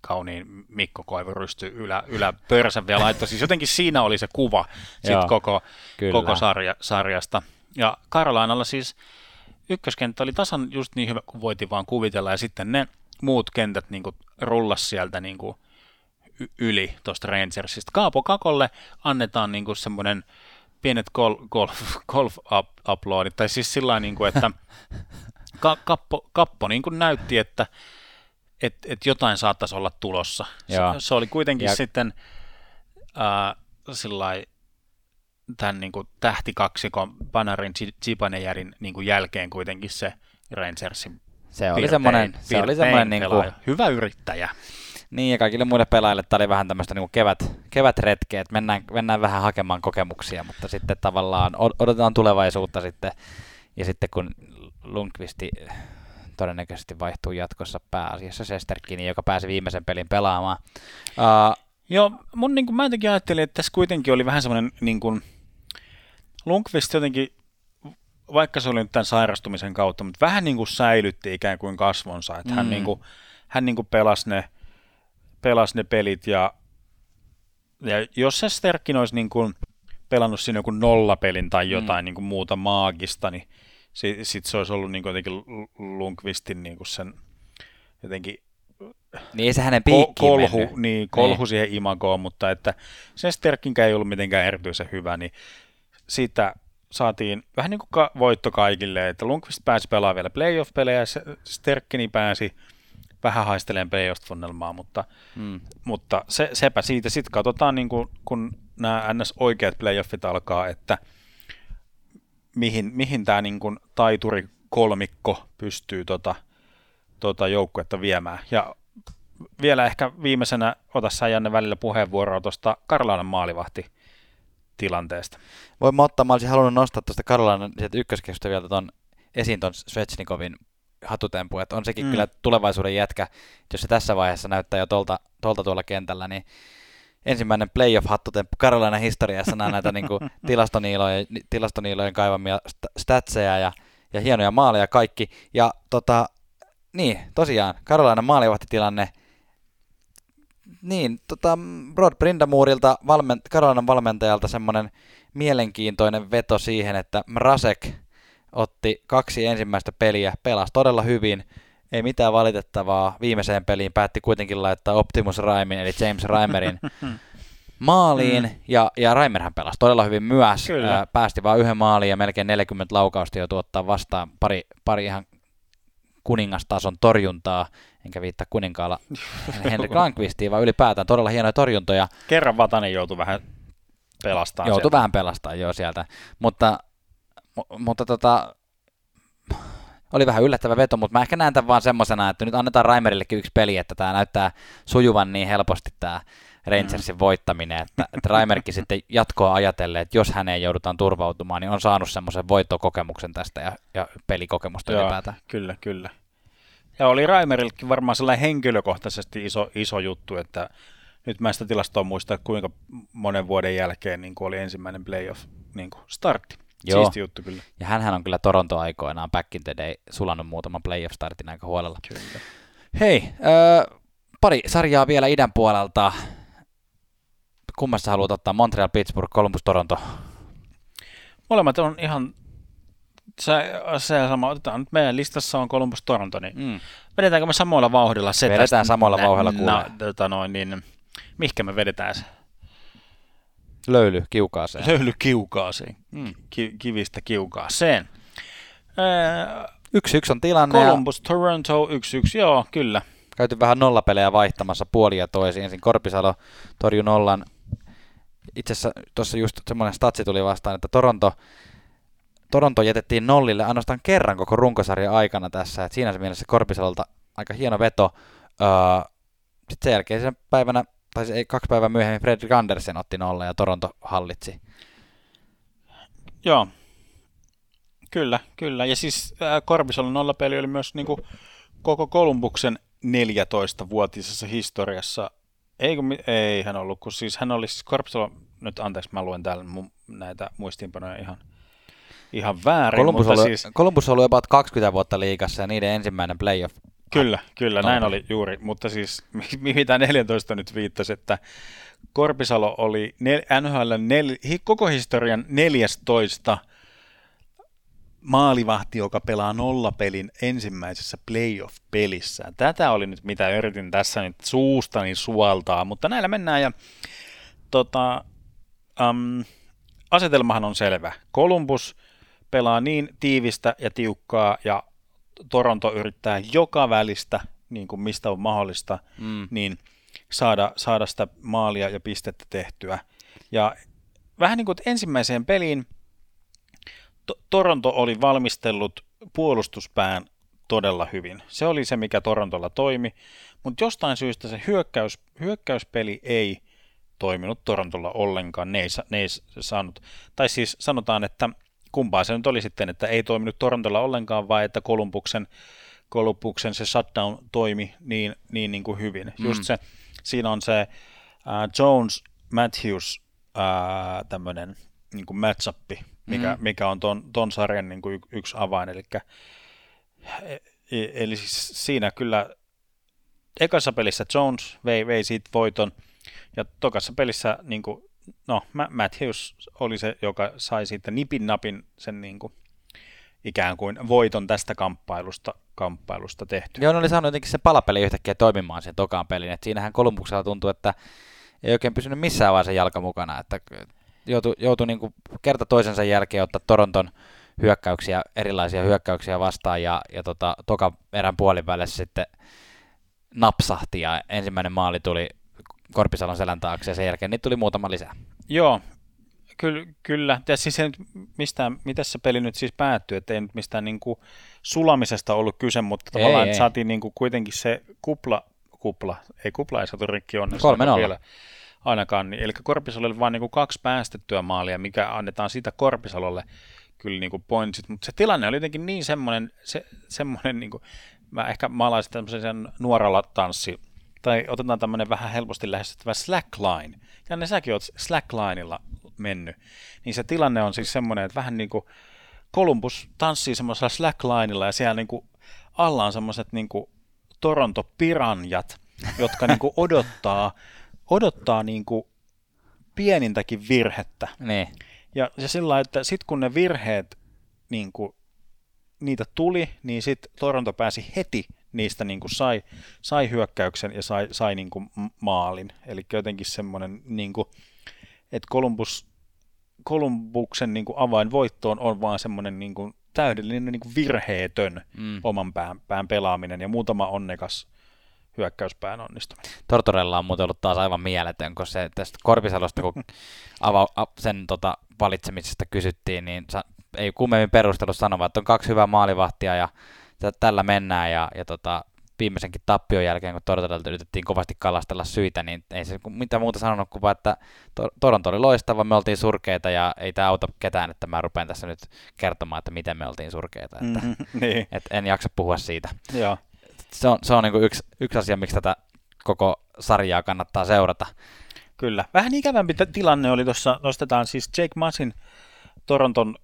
kauniin Mikko Koivu rysty ylä, yläpörsän vielä laittoi. Siis jotenkin siinä oli se kuva sit Joo, koko, koko sarja, sarjasta. Ja Karolainalla siis ykköskenttä oli tasan just niin hyvä kuin voitiin vaan kuvitella, ja sitten ne muut kentät niin kuin rullas sieltä niin kuin yli tuosta Rangersista. Kaapo Kakolle annetaan niinku semmoinen pienet golf, golf, golf up, uploadit, tai siis sillä niin kuin, että ka, kappo, kappo niin kuin näytti, että et, et jotain saattaisi olla tulossa. Se, se oli kuitenkin ja... sitten äh, sillai, tämän niin kuin tähtikaksikon Panarin Zibanejärin niin kuin jälkeen kuitenkin se Rangersin
se oli semmoinen, se oli semmoinen niin kuin...
hyvä yrittäjä.
Niin, ja kaikille muille pelaajille tämä oli vähän tämmöistä niin kevät, kevätretkeä, että mennään, mennään vähän hakemaan kokemuksia, mutta sitten tavallaan odotetaan tulevaisuutta sitten, ja sitten kun Lundqvisti todennäköisesti vaihtuu jatkossa pääasiassa Sesterkini, joka pääsi viimeisen pelin pelaamaan. Uh,
Joo, mun, niin kuin, mä jotenkin ajattelin, että tässä kuitenkin oli vähän semmoinen niin kuin, Lundqvist jotenkin, vaikka se oli nyt tämän sairastumisen kautta, mutta vähän niin kuin säilytti ikään kuin kasvonsa, että mm. hän, niin kuin, hän niin kuin pelasi ne pelasi ne pelit ja, ja jos se Sterkin olisi niin kuin pelannut siinä joku nollapelin tai mm. jotain mm. niin kuin muuta maagista, niin sitten sit se olisi ollut niin kuin jotenkin Lundqvistin niin kuin sen jotenkin
niin se hänen piikkiin
kolhu, mennyt. Niin, kolhu niin. siihen imagoon, mutta että se Sterkinkään ei ollut mitenkään erityisen hyvä, niin siitä saatiin vähän niin kuin voitto kaikille, että Lundqvist pääsi pelaamaan vielä playoff-pelejä, Sterkkini pääsi vähän haisteleen playoff-tunnelmaa, mutta, mm. mutta se, sepä siitä. Sitten katsotaan, niin kuin, kun nämä NS-oikeat playoffit alkaa, että mihin, mihin tämä niin kuin taituri kolmikko pystyy tota, tota joukkuetta viemään. Ja vielä ehkä viimeisenä, ota sä Janne välillä puheenvuoroa tuosta Karlaanan maalivahti tilanteesta.
Voin ottaa, mä olisin halunnut nostaa tuosta Karolainan ykköskeskusta vielä ton esiin tuon Svechnikovin hatutempu, että on sekin mm. kyllä tulevaisuuden jätkä, jos se tässä vaiheessa näyttää jo tolta, tolta tuolla kentällä, niin ensimmäinen playoff-hattutemppu Karolainen historiassa nämä näitä niin kuin tilastoniilojen, tilastoniilojen kaivamia statseja ja, ja hienoja maaleja kaikki. Ja tota, niin, tosiaan, Karolainen maalivahtitilanne, niin, tota, Rod Brindamuurilta, valment, Karolainen valmentajalta semmoinen mielenkiintoinen veto siihen, että Mrasek otti kaksi ensimmäistä peliä, pelasi todella hyvin, ei mitään valitettavaa. Viimeiseen peliin päätti kuitenkin laittaa Optimus Raimin, eli James Raimerin maaliin, mm. ja, ja Raimerhän pelasi todella hyvin myös. Kyllä. päästi vain yhden maaliin ja melkein 40 laukausta jo tuottaa vastaan pari, pari ihan kuningastason torjuntaa, enkä viittaa kuninkaalla Henrik Lankvistiin, vaan ylipäätään todella hienoja torjuntoja.
Kerran Vatanen joutui vähän pelastamaan
Joutui sieltä. vähän pelastamaan jo sieltä, mutta, mutta tota, oli vähän yllättävä veto, mutta mä ehkä näen tämän vaan semmoisena, että nyt annetaan Raimerillekin yksi peli, että tämä näyttää sujuvan niin helposti tämä Rangersin mm. voittaminen, että, että Raimerkin sitten jatkoa ajatellen, että jos häneen joudutaan turvautumaan, niin on saanut semmoisen voittokokemuksen tästä ja, ja pelikokemusta Joo, ylipäätään.
Kyllä, kyllä. Ja oli Raimerillekin varmaan sellainen henkilökohtaisesti iso, iso juttu, että nyt mä sitä tilastoa muista, kuinka monen vuoden jälkeen niin oli ensimmäinen playoff niin startti. Joo. Siisti juttu kyllä.
Ja hänhän on kyllä Toronto-aikoinaan back in the day sulannut muutaman playoff-startin aika huolella.
Kyllä.
Hei, äh, pari sarjaa vielä idän puolelta. Kummassa haluat ottaa? Montreal, Pittsburgh, Columbus, Toronto?
Molemmat on ihan se, se sama, otetaan nyt meidän listassa on Columbus Toronto, niin mm. vedetäänkö me samoilla vauhdilla se
Vedetään tästä, samoilla vauhdilla kuulee.
tota noin, niin, mihkä me vedetään se?
Löyly kiukaaseen.
Löyly kiukaaseen. Mm. Ki- kivistä kiukaaseen.
yksi yksi on tilanne.
Columbus, ja... Toronto, yksi yksi, joo, kyllä.
Käyty vähän nollapelejä vaihtamassa puolia toisiin. Ensin Korpisalo torjui nollan. Itse asiassa tuossa just semmoinen statsi tuli vastaan, että Toronto, Toronto jätettiin nollille ainoastaan kerran koko runkosarjan aikana tässä. Et siinä mielessä Korpisalolta aika hieno veto. Öö, Sitten sen jälkeen sen päivänä tai ei, kaksi päivää myöhemmin Fredrik Andersen otti nolla ja Toronto hallitsi.
Joo, kyllä, kyllä. Ja siis äh, Korpisalon nollapeli oli myös niin kuin, koko Kolumbuksen 14-vuotisessa historiassa. Ei, kun, ei hän ollut, kun siis hän oli siis Korpisalo, nyt anteeksi mä luen täällä mu, näitä muistiinpanoja ihan, ihan väärin.
Columbus, mutta oli, siis, Columbus oli about 20 vuotta liigassa ja niiden ensimmäinen playoff
Kyllä, kyllä, näin oli juuri, mutta siis mitä 14 nyt viittasi, että Korpisalo oli NHL nel, koko historian 14 maalivahti, joka pelaa nollapelin ensimmäisessä playoff-pelissä. Tätä oli nyt, mitä yritin tässä nyt suustani suoltaa, mutta näillä mennään ja tota, um, asetelmahan on selvä. Columbus pelaa niin tiivistä ja tiukkaa ja Toronto yrittää joka välistä, niin kuin mistä on mahdollista, mm. niin saada, saada sitä maalia ja pistettä tehtyä. Ja vähän niin kuin ensimmäiseen peliin to- Toronto oli valmistellut puolustuspään todella hyvin. Se oli se, mikä Torontolla toimi, mutta jostain syystä se hyökkäys, hyökkäyspeli ei toiminut Torontolla ollenkaan. Ne ei, ne ei saanut, tai siis sanotaan, että kumpaa se nyt oli sitten, että ei toiminut Torontolla ollenkaan, vai että Kolumbuksen, Kolumbuksen se shutdown toimi niin, niin, niin kuin hyvin. Mm. Just se, siinä on se uh, Jones Matthews uh, tämmöinen niin kuin matchup, mikä, mm. mikä on ton, ton sarjan niin kuin yksi avain, eli e, e, Eli siis siinä kyllä ekassa pelissä Jones vei, vei siitä voiton, ja tokassa pelissä niin kuin no Matthews oli se, joka sai siitä nipin napin sen niin kuin, ikään kuin voiton tästä kamppailusta, kamppailusta tehty.
Joo, ne oli saanut jotenkin se palapeli yhtäkkiä toimimaan sen tokaan pelin, että siinähän Kolumbuksella tuntui, että ei oikein pysynyt missään vaiheessa jalka mukana, että joutui, joutui niin kuin kerta toisensa jälkeen ottaa Toronton hyökkäyksiä, erilaisia hyökkäyksiä vastaan ja, ja tota, toka erän puolivälissä sitten napsahti ja ensimmäinen maali tuli Korpisalon selän taakse ja sen jälkeen niitä tuli muutama lisää.
Joo, Kyllä, kyllä. Ja siis ei mistään, mitä se peli nyt siis päättyi, että ei nyt mistään niin kuin sulamisesta ollut kyse, mutta ei, tavallaan ei. saatiin niin kuin kuitenkin se kupla, kupla, ei kupla ei saatu rikki.
Kolme vielä
ainakaan. Eli Korpisalolle vain niin kuin kaksi päästettyä maalia, mikä annetaan siitä Korpisalolle kyllä niin kuin pointsit, mutta se tilanne oli jotenkin niin semmoinen, se, semmoinen niin kuin, mä ehkä maalaisin tämmöisen nuoralla tanssi, tai otetaan tämmöinen vähän helposti lähestyttävä slackline, ja ne säkin oot slacklineilla mennyt, niin se tilanne on siis semmoinen, että vähän niin kuin Columbus tanssii semmoisella slacklineilla ja siellä niin kuin alla on semmoiset niin kuin Toronto piranjat, jotka niin kuin odottaa, odottaa niin kuin pienintäkin virhettä.
Niin.
Ja, ja sillä että sitten kun ne virheet niin kuin, niitä tuli, niin sitten Toronto pääsi heti niistä niin kuin sai, sai hyökkäyksen ja sai, sai niin kuin maalin. Eli jotenkin semmoinen, niin kuin, että Columbus Kolumbuksen niin kuin avainvoittoon on vaan semmoinen niin kuin täydellinen niin kuin virheetön mm. oman pään, pään pelaaminen ja muutama onnekas hyökkäyspään onnistuminen.
Tortorella on muuten ollut taas aivan mieletön, kun se tästä Korpisalosta, kun ava, sen tota, valitsemisesta kysyttiin, niin sa, ei kummemmin perustelu sanoa, että on kaksi hyvää maalivahtia ja tällä mennään ja, ja tota, viimeisenkin tappion jälkeen, kun Torontoilta yritettiin kovasti kalastella syitä, niin ei se mitään muuta sanonut kuin vaan, että Toronto oli loistava, me oltiin surkeita ja ei tämä auta ketään, että mä rupean tässä nyt kertomaan, että miten me oltiin surkeita. Että,
mm-hmm, niin.
et en jaksa puhua siitä.
Joo.
Se on, se on niin yksi, yksi asia, miksi tätä koko sarjaa kannattaa seurata.
Kyllä. Vähän ikävämpi tilanne oli tuossa, nostetaan siis Jake Massin Toronton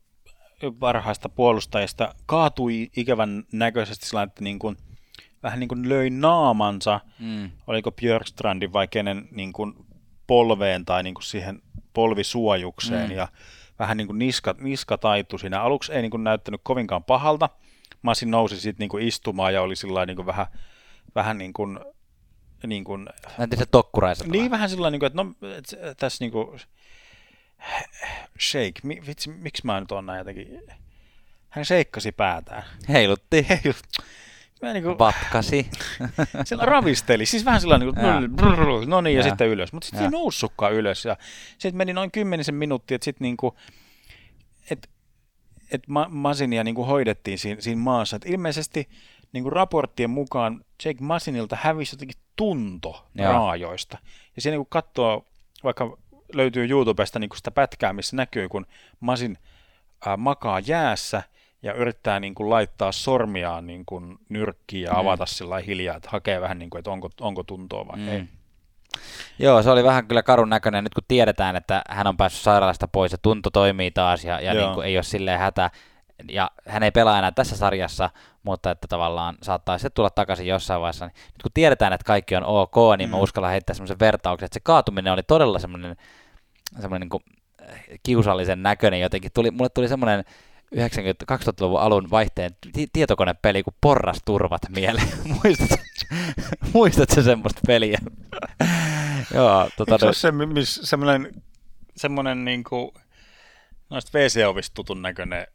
parhaista puolustajista kaatui ikävän näköisesti sillä, että niin kuin vähän niin kuin löi naamansa, mm. oliko Björkstrandin vai kenen niin kuin polveen tai niin kuin siihen polvisuojukseen mm. ja vähän niin kuin niska, niska taitu siinä. Aluksi ei niin kuin näyttänyt kovinkaan pahalta. Masi nousi sitten niin kuin istumaan ja oli sillä niin kuin vähän, vähän niin kuin, niin kuin,
Näytti se tokkuraiselta.
Niin vähän sillä niin kuin, että no et, tässä niin kuin, shake, vitsi, miksi mä nyt on näin jotenkin, hän seikkasi päätään.
Heilutti.
Heilutti.
Mä niin kuin, Vatkasi.
Sillä ravisteli, siis vähän sellainen, niin kuin, no niin, ja, ja sitten ylös. Mutta sitten ei noussutkaan ylös. Ja sitten meni noin kymmenisen minuuttia, että sitten niin kuin, että et ma- Masinia niin kuin hoidettiin siinä, siinä maassa. Et ilmeisesti niin kuin raporttien mukaan Jake Masinilta hävisi jotenkin tunto Joo. raajoista. Ja siinä niin katsoo, vaikka löytyy YouTubesta niin kuin sitä pätkää, missä näkyy, kun Masin äh, makaa jäässä – ja yrittää niin kuin laittaa sormiaan niin kuin nyrkkiin ja mm. avata mm. sillä hiljaa, että hakee vähän niin kuin, että onko, onko tuntoa vai mm. ei.
Joo, se oli vähän kyllä karun näköinen. Nyt kun tiedetään, että hän on päässyt sairaalasta pois ja tunto toimii taas ja, ja niin kuin ei ole silleen hätä, ja hän ei pelaa enää tässä sarjassa, mutta että tavallaan saattaa se tulla takaisin jossain vaiheessa. Niin nyt kun tiedetään, että kaikki on ok, niin mm. mä uskallan heittää semmoisen vertauksen, että se kaatuminen oli todella semmoinen, semmoinen niin kiusallisen näköinen jotenkin. Tuli, mulle tuli semmoinen 90, 2000-luvun alun vaihteen tietokonepeli kuin porrasturvat mieleen. Muistatko, muistatko semmoista peliä?
Joo, tota Eikö se ole se, semmoinen, semmoinen niin kuin, noista WC-ovista tutun näköinen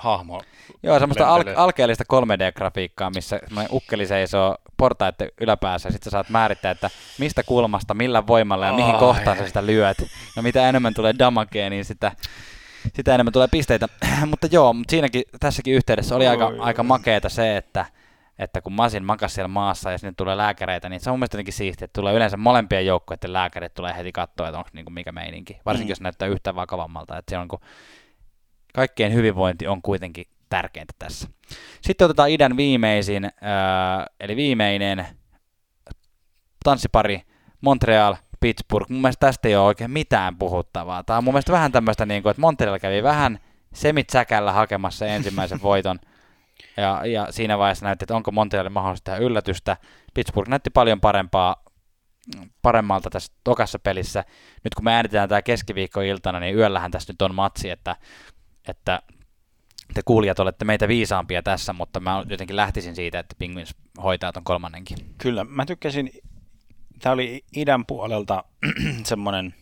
hahmo.
Joo, semmoista al- alkeellista 3D-grafiikkaa, missä ukkeli seisoo portaiden yläpäässä, ja sitten sä saat määrittää, että mistä kulmasta, millä voimalla ja mihin oh, kohtaan sä sitä lyöt. Ja mitä enemmän tulee damagea, niin sitä sitä enemmän tulee pisteitä. mutta joo, mutta siinäkin, tässäkin yhteydessä oli aika, oi, aika makeeta se, että, että kun Masin makasi siellä maassa ja sinne tulee lääkäreitä, niin se on mielestäni jotenkin siistiä, että tulee yleensä molempien joukkoiden lääkärit tulee heti katsoa, että onko niinku mikä meininki. Varsinkin mm. jos näyttää yhtä vakavammalta, että se on kun kaikkien hyvinvointi on kuitenkin tärkeintä tässä. Sitten otetaan idän viimeisin, äh, eli viimeinen tanssipari Montreal Pittsburgh, mun mielestä tästä ei ole oikein mitään puhuttavaa. Tämä on mun mielestä vähän tämmöistä, niin kuin, että Montreal kävi vähän semitsäkällä hakemassa ensimmäisen voiton, ja, ja siinä vaiheessa näytti, että onko Montrealin mahdollista tehdä yllätystä. Pittsburgh näytti paljon parempaa, paremmalta tässä tokassa pelissä. Nyt kun me äänitetään tämä keskiviikkoiltana, niin yöllähän tässä nyt on matsi, että, että te kuulijat olette meitä viisaampia tässä, mutta mä jotenkin lähtisin siitä, että Penguins hoitaa ton kolmannenkin.
Kyllä, mä tykkäsin tämä oli idän puolelta semmoinen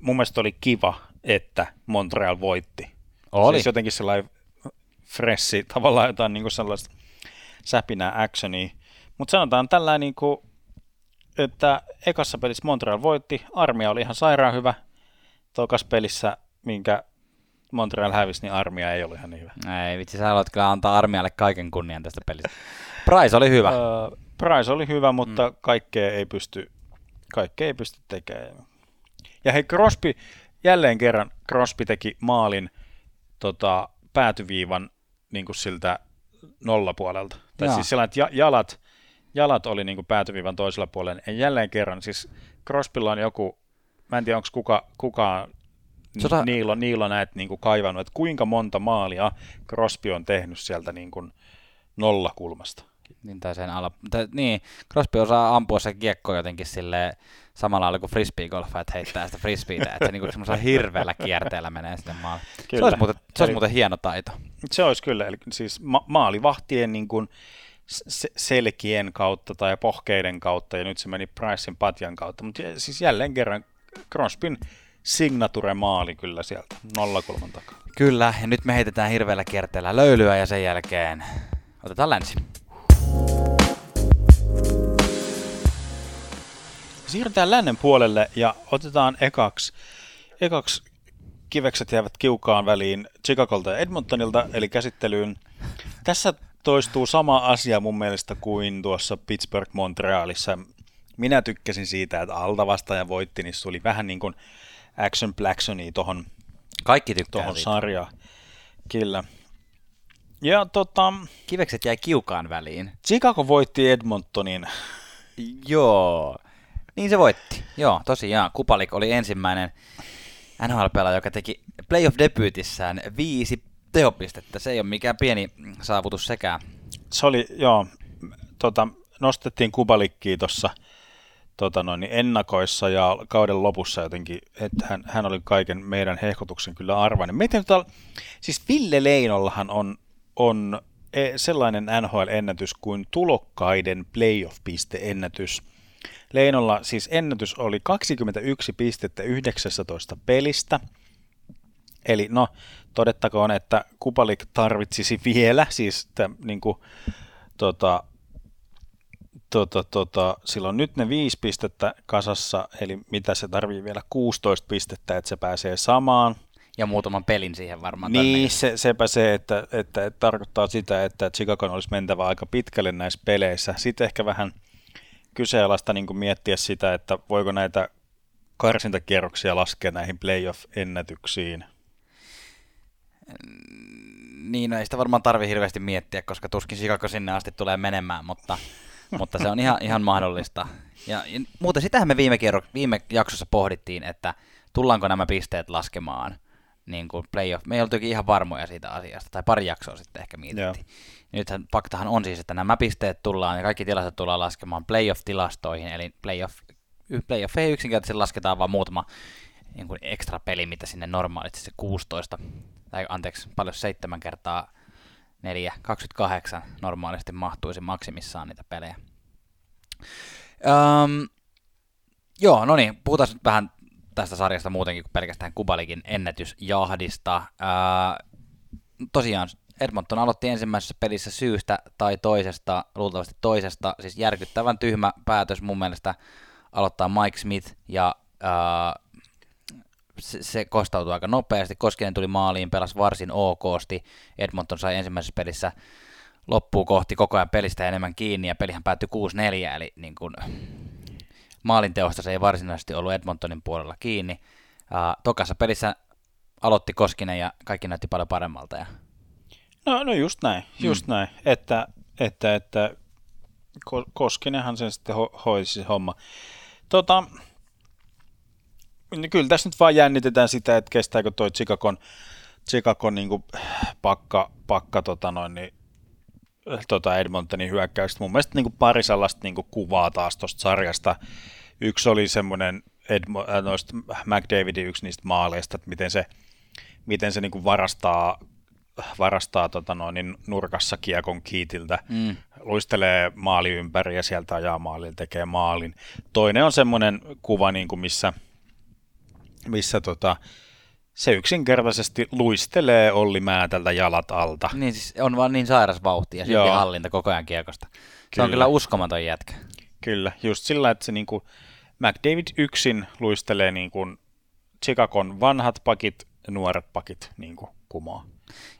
mun mielestä oli kiva, että Montreal voitti.
Oli.
Siis jotenkin sellainen freshi, tavallaan jotain niin kuin sellaista säpinää actionia. Mutta sanotaan tällä niin kuin, että ekassa pelissä Montreal voitti, armia oli ihan sairaan hyvä. Tokas pelissä, minkä Montreal hävisi, niin armia ei ollut ihan niin hyvä.
Ei vitsi, sä haluat kyllä antaa armialle kaiken kunnian tästä pelistä. Price oli hyvä.
Öö, Price oli hyvä, mutta mm. kaikkea ei pysty, kaikkea ei pysty tekemään. Ja hei, Crosby, jälleen kerran Crosby teki maalin tota, päätyviivan niin kuin siltä nollapuolelta. Tai
Jaa.
siis sellainen, että jalat, jalat oli niin kuin päätyviivan toisella puolella. Ja jälleen kerran, siis Crosbylla on joku, mä en tiedä onko kuka, kukaan
Sota-
Niilo, Niilo näet niin kuin kaivannut, että kuinka monta maalia Crosby on tehnyt sieltä niin kuin nollakulmasta.
Niin, tai sen ala... Tai, niin, Crosby osaa ampua se kiekko jotenkin sille samalla lailla kuin frisbee-golfa, että heittää sitä frisbeetä, että se niinku semmoisella hirveällä kierteellä menee sinne maalle. Se olisi, muuten, se olisi
Eli-
muuten hieno taito.
Se olisi kyllä, eli siis ma- maalivahtien niin kuin se- selkien kautta tai pohkeiden kautta, ja nyt se meni Pricein patjan kautta, mutta siis jälleen kerran Crosbyn signature-maali kyllä sieltä nollakulman takaa.
Kyllä, ja nyt me heitetään hirveällä kierteellä löylyä ja sen jälkeen otetaan länsi.
Siirrytään lännen puolelle ja otetaan ekaksi, ekaksi kivekset jäävät kiukaan väliin Chicagolta ja Edmontonilta, eli käsittelyyn. Tässä toistuu sama asia mun mielestä kuin tuossa Pittsburgh Montrealissa. Minä tykkäsin siitä, että alta vastaaja voitti, niin se oli vähän niin kuin action blacksonia tohon,
Kaikki tykkää
tohon sarjaan. Kyllä. Ja tota,
Kivekset jäi kiukaan väliin.
Chicago voitti Edmontonin.
Joo. Niin se voitti. Joo, tosiaan. Kupalik oli ensimmäinen NHL-pelaaja, joka teki playoff-debyytissään viisi tehopistettä. Se ei ole mikään pieni saavutus sekään.
Se oli, joo, tota, nostettiin Kubalikkiä tuossa tota noin, niin ennakoissa ja kauden lopussa jotenkin, että hän, hän oli kaiken meidän hehkutuksen kyllä arvainen. Mietin, tota, siis Ville Leinollahan on, on e- sellainen NHL-ennätys kuin tulokkaiden playoff-pisteennätys. Leinolla siis ennätys oli 21 pistettä 19 pelistä. Eli no, todettakoon, että Kupalik tarvitsisi vielä, siis tä, niin kuin, tota, tota, tota, silloin nyt ne viisi pistettä kasassa, eli mitä se tarvii vielä 16 pistettä, että se pääsee samaan.
Ja muutaman pelin siihen varmaan.
Niin, se, sepä se, että, että, että tarkoittaa sitä, että Chicago olisi mentävä aika pitkälle näissä peleissä. Sitten ehkä vähän kyseenalaista niin miettiä sitä, että voiko näitä karsintakierroksia laskea näihin playoff-ennätyksiin.
Niin, no ei sitä varmaan tarvi hirveästi miettiä, koska tuskin Chicago sinne asti tulee menemään, mutta, mutta se on ihan, ihan mahdollista. Ja, ja muuten sitähän me viime, kierro, viime jaksossa pohdittiin, että tullaanko nämä pisteet laskemaan niin kuin playoff. Me ei oltu ihan varmoja siitä asiasta, tai pari jaksoa sitten ehkä mietittiin.
Joo.
Nythän faktahan on siis, että nämä pisteet tullaan ja kaikki tilastot tullaan laskemaan playoff-tilastoihin, eli playoff, y- playoffeihin yksinkertaisesti lasketaan vain muutama niin kuin ekstra peli, mitä sinne normaalisti se 16, tai anteeksi, paljon 7 kertaa 4, 28 normaalisti mahtuisi maksimissaan niitä pelejä. Öm, joo, no niin, puhutaan nyt vähän tästä sarjasta muutenkin kuin pelkästään Kubalikin ennätysjahdista. Ää, tosiaan Edmonton aloitti ensimmäisessä pelissä syystä tai toisesta, luultavasti toisesta, siis järkyttävän tyhmä päätös mun mielestä aloittaa Mike Smith ja ää, se, se kostautui aika nopeasti. Koskinen tuli maaliin, pelasi varsin okosti. Edmonton sai ensimmäisessä pelissä loppuun kohti koko ajan pelistä enemmän kiinni ja pelihän päättyi 6-4, eli niin kuin, maalinteosta se ei varsinaisesti ollut Edmontonin puolella kiinni. Uh, tokassa pelissä aloitti Koskinen ja kaikki näytti paljon paremmalta. Ja...
No, no just näin, just mm. näin, että, että, että Ko- Koskinenhan sen sitten ho- hoisi homma. Tota, niin kyllä tässä nyt vaan jännitetään sitä, että kestääkö toi Chicagon, Chicagon niin kuin pakka, pakka tota noin, niin, tota Edmontonin hyökkäystä. Mun mielestä niin kuin pari sellaista niin kuin kuvaa taas tuosta sarjasta. Yksi oli semmoinen Edmo, äh, noista McDavidin yksi niistä maaleista, että miten se, miten se niin kuin varastaa varastaa tota noin, niin nurkassa kiekon kiitiltä, mm. luistelee maali ympäri ja sieltä ajaa maalin, tekee maalin. Toinen on semmoinen kuva, niin kuin missä missä tota, se yksinkertaisesti luistelee Olli Määtältä jalat alta.
Niin siis on vaan niin sairas vauhti ja silti
Joo.
hallinta koko ajan kiekosta. Se
Kyllä.
on kyllä uskomaton jätkä.
Kyllä, just sillä, että se niinku McDavid yksin luistelee niinku Chicagon vanhat pakit ja nuoret pakit niinku kumoa.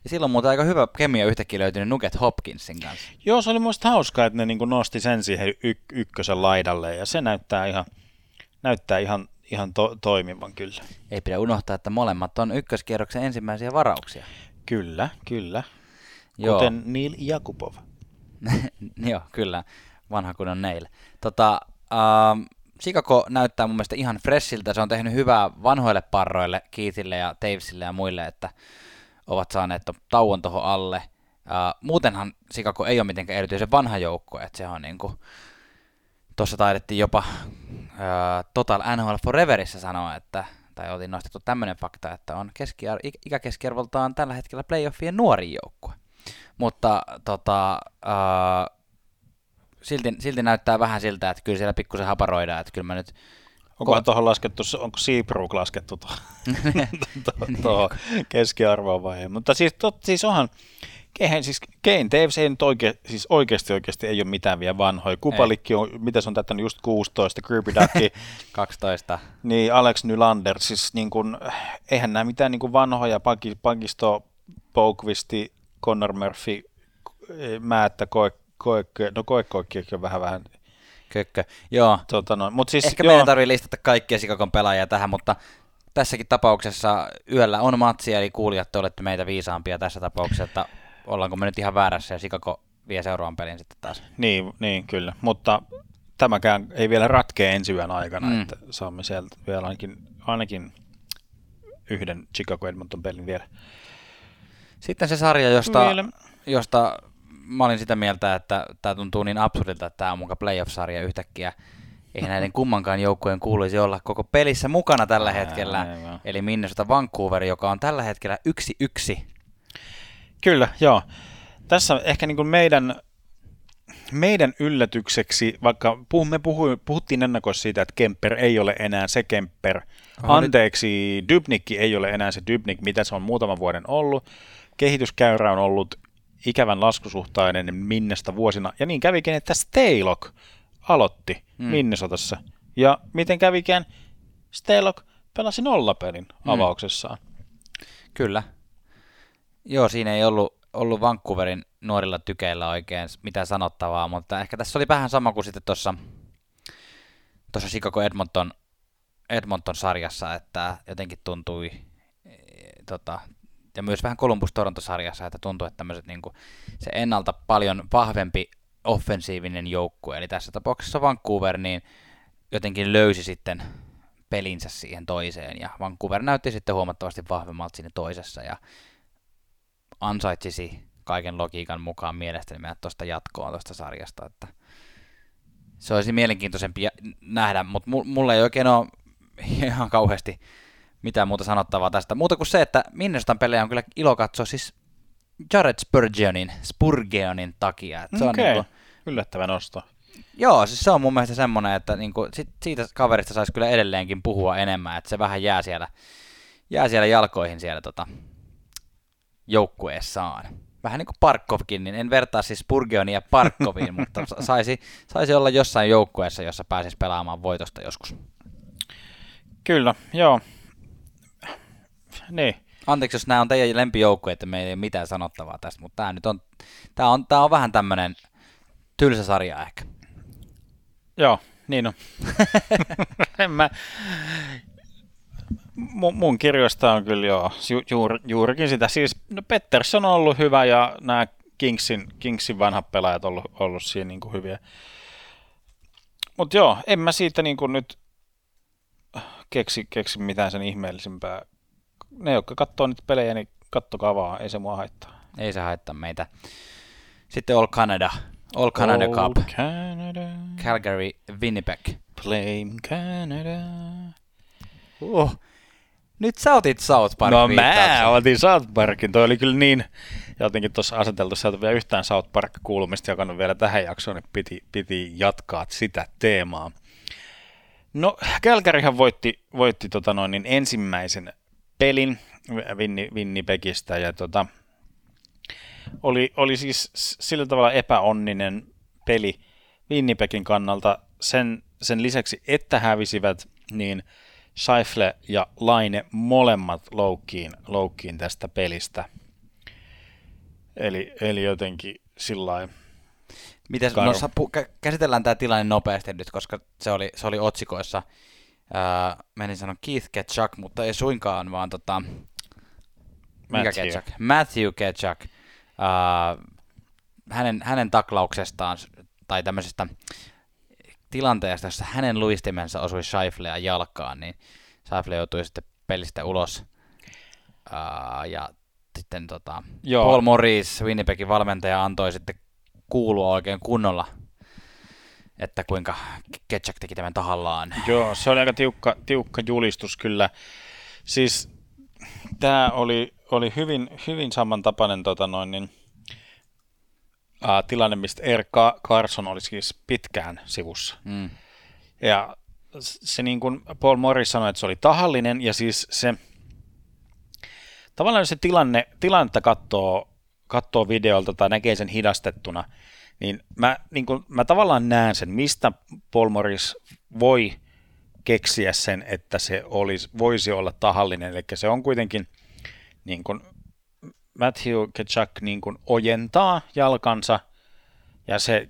Ja silloin muuten aika hyvä kemia yhtäkkiä löytynyt Nugget Hopkinsin kanssa.
Joo, se oli muista hauskaa, että ne niinku nosti sen siihen y- ykkösen laidalle ja se näyttää ihan, näyttää ihan, ihan to- toimivan kyllä.
Ei pidä unohtaa, että molemmat on ykköskierroksen ensimmäisiä varauksia.
Kyllä, kyllä.
Joo.
Kuten Neil Jakubov.
Joo, kyllä. Vanha kun on Neil. Tota, ähm, Chicago näyttää mun mielestä ihan freshiltä. Se on tehnyt hyvää vanhoille parroille, Keithille ja Tavesille ja muille, että ovat saaneet to- tauon tuohon alle. Äh, muutenhan Chicago ei ole mitenkään erityisen vanha joukko, että se on niinku, tuossa taidettiin jopa Total NHL Foreverissa sanoa, että tai oltiin nostettu tämmöinen fakta, että on keskiar- ik- ikäkeskiarvoltaan tällä hetkellä playoffien nuori joukkue. Mutta tota, äh, silti, silti näyttää vähän siltä, että kyllä siellä pikkusen haparoidaan, että kyllä mä nyt
Onko tuohon laskettu, onko Seabrook laskettu tuohon tuohon keskiarvoon vai ei? Mutta siis, tot, siis onhan, Eihän siis Kane Davis ei nyt oike, siis oikeasti oikeasti ei ole mitään vielä vanhoja. Kupalikki on, mitä se on täyttänyt just 16, Kirby Ducky,
12.
niin Alex Nylander, siis niin kun, eihän nämä mitään niin vanhoja, Paki- Pakisto, Boukvisti, Connor Murphy, Määttä, Koe, Koe, no Koekkoikkiakin on vähän vähän,
Kökkö. Joo.
tota noin, mutta siis
Ehkä
joo,
meidän tarvii listata kaikkia Sikakon pelaajia tähän, mutta tässäkin tapauksessa yöllä on matsi, eli kuulijat te olette meitä viisaampia tässä tapauksessa, että ollaanko me nyt ihan väärässä ja Sikako vie seuraavan pelin sitten taas.
Niin, niin kyllä, mutta tämäkään ei vielä ratkea ensi yön aikana,
Mm.
että saamme sieltä vielä ainakin, ainakin yhden Chicago Edmonton pelin vielä.
Sitten se sarja, josta,
Vielä.
josta mä olin sitä mieltä, että tämä tuntuu niin absurdilta, että tämä on muka playoff-sarja yhtäkkiä. Eihän näiden kummankaan joukkueen kuuluisi olla koko pelissä mukana tällä hetkellä.
Aivan.
Eli Minnesota Vancouver, joka on tällä hetkellä yksi yksi.
Kyllä, joo. Tässä ehkä niin kuin meidän, meidän yllätykseksi, vaikka puhu, me puhu, puhuttiin ennakoissa siitä, että Kemper ei ole enää se Kemper.
Aha,
Anteeksi, Dybnikki ei ole enää se Dybnik, mitä se on muutaman vuoden ollut. Kehityskäyrä on ollut ikävän laskusuhtainen Minnesta vuosina. Ja niin kävikin, että Steylock aloitti
Mm.
mm. Minnesotassa. Ja miten kävikään? Steylock pelasi nollapelin
Mm.
avauksessaan.
Kyllä. Joo, siinä ei ollut, ollut Vancouverin nuorilla tykeillä oikein mitään sanottavaa, mutta ehkä tässä oli vähän sama kuin sitten tuossa tuossa Chicago Edmonton, Edmonton sarjassa, että jotenkin tuntui, e, tota, ja myös vähän Columbus Toronto sarjassa, että tuntui, että tämmöiset niin se ennalta paljon vahvempi offensiivinen joukkue, eli tässä tapauksessa Vancouver, niin jotenkin löysi sitten pelinsä siihen toiseen, ja Vancouver näytti sitten huomattavasti vahvemmalta siinä toisessa, ja ansaitsisi kaiken logiikan mukaan mielestäni. Mennä tuosta jatkoon tuosta sarjasta, että se olisi mielenkiintoisempi nähdä, mutta mulla ei oikein ole ihan kauheasti mitään muuta sanottavaa tästä, muuta kuin se, että Minnesotan pelejä on kyllä ilo katsoa siis Jared Spurgeonin, Spurgeonin takia, että se on
Okei,
niinku,
yllättävä nosto.
Joo, siis se on mun mielestä semmoinen, että niinku, sit, siitä kaverista saisi kyllä edelleenkin puhua enemmän, että se vähän jää siellä, jää siellä jalkoihin siellä tota, joukkueessaan. Vähän niin kuin Parkovkin, niin en vertaa siis Spurgeonia ja Parkoviin, mutta sa- saisi, saisi olla jossain joukkueessa, jossa pääsisi pelaamaan voitosta joskus.
Kyllä, joo. Niin,
Anteeksi, jos nämä on teidän lempijoukkueet, että meillä ei ole mitään sanottavaa tästä, mutta tämä nyt on, tämä on, tämä on vähän tämmöinen tylsä sarja ehkä.
joo, niin on. en mä... Mun, mun kirjoista on kyllä joo, ju, juur, juurikin sitä. Siis no Pettersson on ollut hyvä ja nämä Kingsin, Kingsin vanhat pelaajat on ollut, ollut siinä niin kuin hyviä. Mutta joo, en mä siitä niin kuin nyt keksi, keksi mitään sen ihmeellisempää. Ne, jotka katsoo niitä pelejä, niin kattokaa vaan, ei se mua haittaa.
Ei se haittaa meitä. Sitten All Canada, All Canada
Old
Cup,
Canada,
Calgary, Winnipeg.
Blame Canada.
Uh. Nyt sä otit South Park
No mä otin South Parkin. Toi oli kyllä niin jotenkin tuossa aseteltu. Sieltä vielä yhtään South Park-kuulumista jakanut vielä tähän jaksoon, niin piti, piti jatkaa sitä teemaa. No, Kälkärihän voitti, voitti tota noin, niin ensimmäisen pelin Winni, Winnipegistä ja tota, oli, oli siis sillä tavalla epäonninen peli Winnipegin kannalta sen, sen lisäksi, että hävisivät, niin Scheifle ja Laine molemmat loukkiin, loukkiin tästä pelistä. Eli, eli jotenkin sillä
Miten, no, pu- käsitellään tämä tilanne nopeasti nyt, koska se oli, se oli otsikoissa. Ää, menin sanoa Keith Ketchuk, mutta ei suinkaan, vaan tota, mikä Ketchuk? Matthew Ketchuk. Ää, hänen, hänen taklauksestaan tai tämmöisestä tilanteesta, jossa hänen luistimensa osui Scheiflea jalkaan, niin Scheifle joutui sitten pelistä ulos. Ää, ja sitten tota, Joo. Paul Morris, Winnipegin valmentaja, antoi sitten kuulua oikein kunnolla, että kuinka Ketchak teki tämän tahallaan.
Joo, se oli aika tiukka, tiukka julistus kyllä. Siis tämä oli, oli hyvin, hyvin samantapainen tota noin, niin, ää, tilanne, mistä Erka Carson oli siis pitkään sivussa. Mm. Ja se niin kuin Paul Morris sanoi, että se oli tahallinen, ja siis se tavallaan se tilanne, tilannetta katsoo, katsoo videolta tai näkee sen hidastettuna, niin mä, niin kuin, mä tavallaan näen sen, mistä Paul Morris voi keksiä sen, että se olisi, voisi olla tahallinen. Eli se on kuitenkin niin kuin Matthew Ketchuk niin kuin ojentaa jalkansa ja se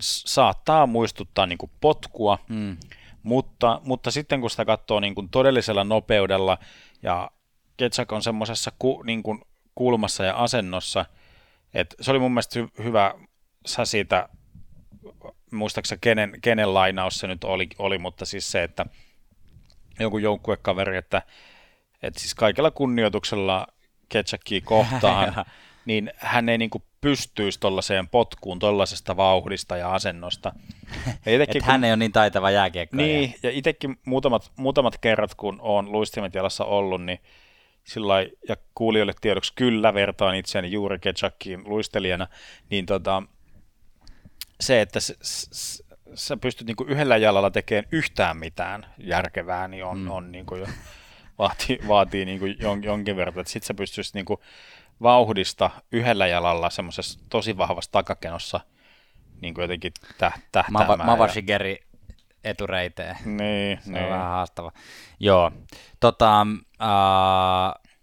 saattaa muistuttaa niin kuin potkua, mm. mutta, mutta sitten kun sitä katsoo niin kuin todellisella nopeudella ja Ketchuk on semmoisessa ku, niin kuin kulmassa ja asennossa, että se oli mun mielestä hy- hyvä, sä siitä, muistaakseni kenen, kenen lainaus se nyt oli, oli, mutta siis se, että joku joukkuekaveri, että, että siis kaikella kunnioituksella Ketchakia kohtaan, niin hän ei niin kuin pystyisi tuollaiseen potkuun tuollaisesta vauhdista ja asennosta.
Ja itekin, kun, hän ei ole niin taitava jääkiekkoja.
Niin, ja itsekin muutamat, muutamat kerrat, kun olen luistimet jalassa ollut, niin sillä ja kuulijoille tiedoksi kyllä vertaan itseäni juuri Ketchakkiin luistelijana, niin tota, se, että sä, sä pystyt niinku yhdellä jalalla tekemään yhtään mitään järkevää, niin on, mm. on niinku jo, vaatii, vaatii niinku jon, jonkin verran. Sitten sä pystyisit niinku vauhdista yhdellä jalalla semmoisessa tosi vahvassa takakenossa niin kuin jotenkin täh, tähtäämään.
Mavashigeri etureiteen.
Niin,
se
niin.
on vähän haastava. Joo, tota, uh,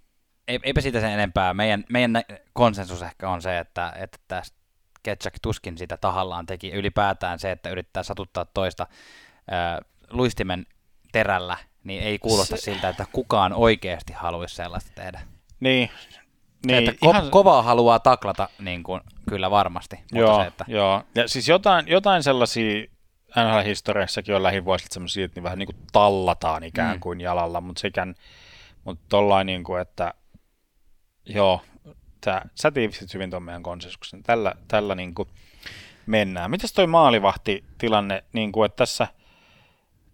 eipä siitä sen enempää. Meidän, meidän konsensus ehkä on se, että, että tästä Ketchak tuskin sitä tahallaan teki. Ylipäätään se, että yrittää satuttaa toista uh, luistimen terällä, niin ei kuulosta se... siltä, että kukaan oikeasti haluaisi sellaista tehdä.
Niin,
niin, se, että ihan... kovaa haluaa taklata, niin kuin, kyllä varmasti.
Joo,
se, että...
joo. Ja siis jotain, jotain sellaisia NHL-historiassakin on lähivuosit sellaisia, että niin vähän niin kuin tallataan ikään mm. kuin mm. jalalla, mutta sekään, mutta tollain niin kuin, että joo, tää, sä tiivistit hyvin tuon meidän konsensuksen. Tällä, tällä niin kuin mennään. Mitäs toi maalivahti-tilanne, niin kuin, että tässä,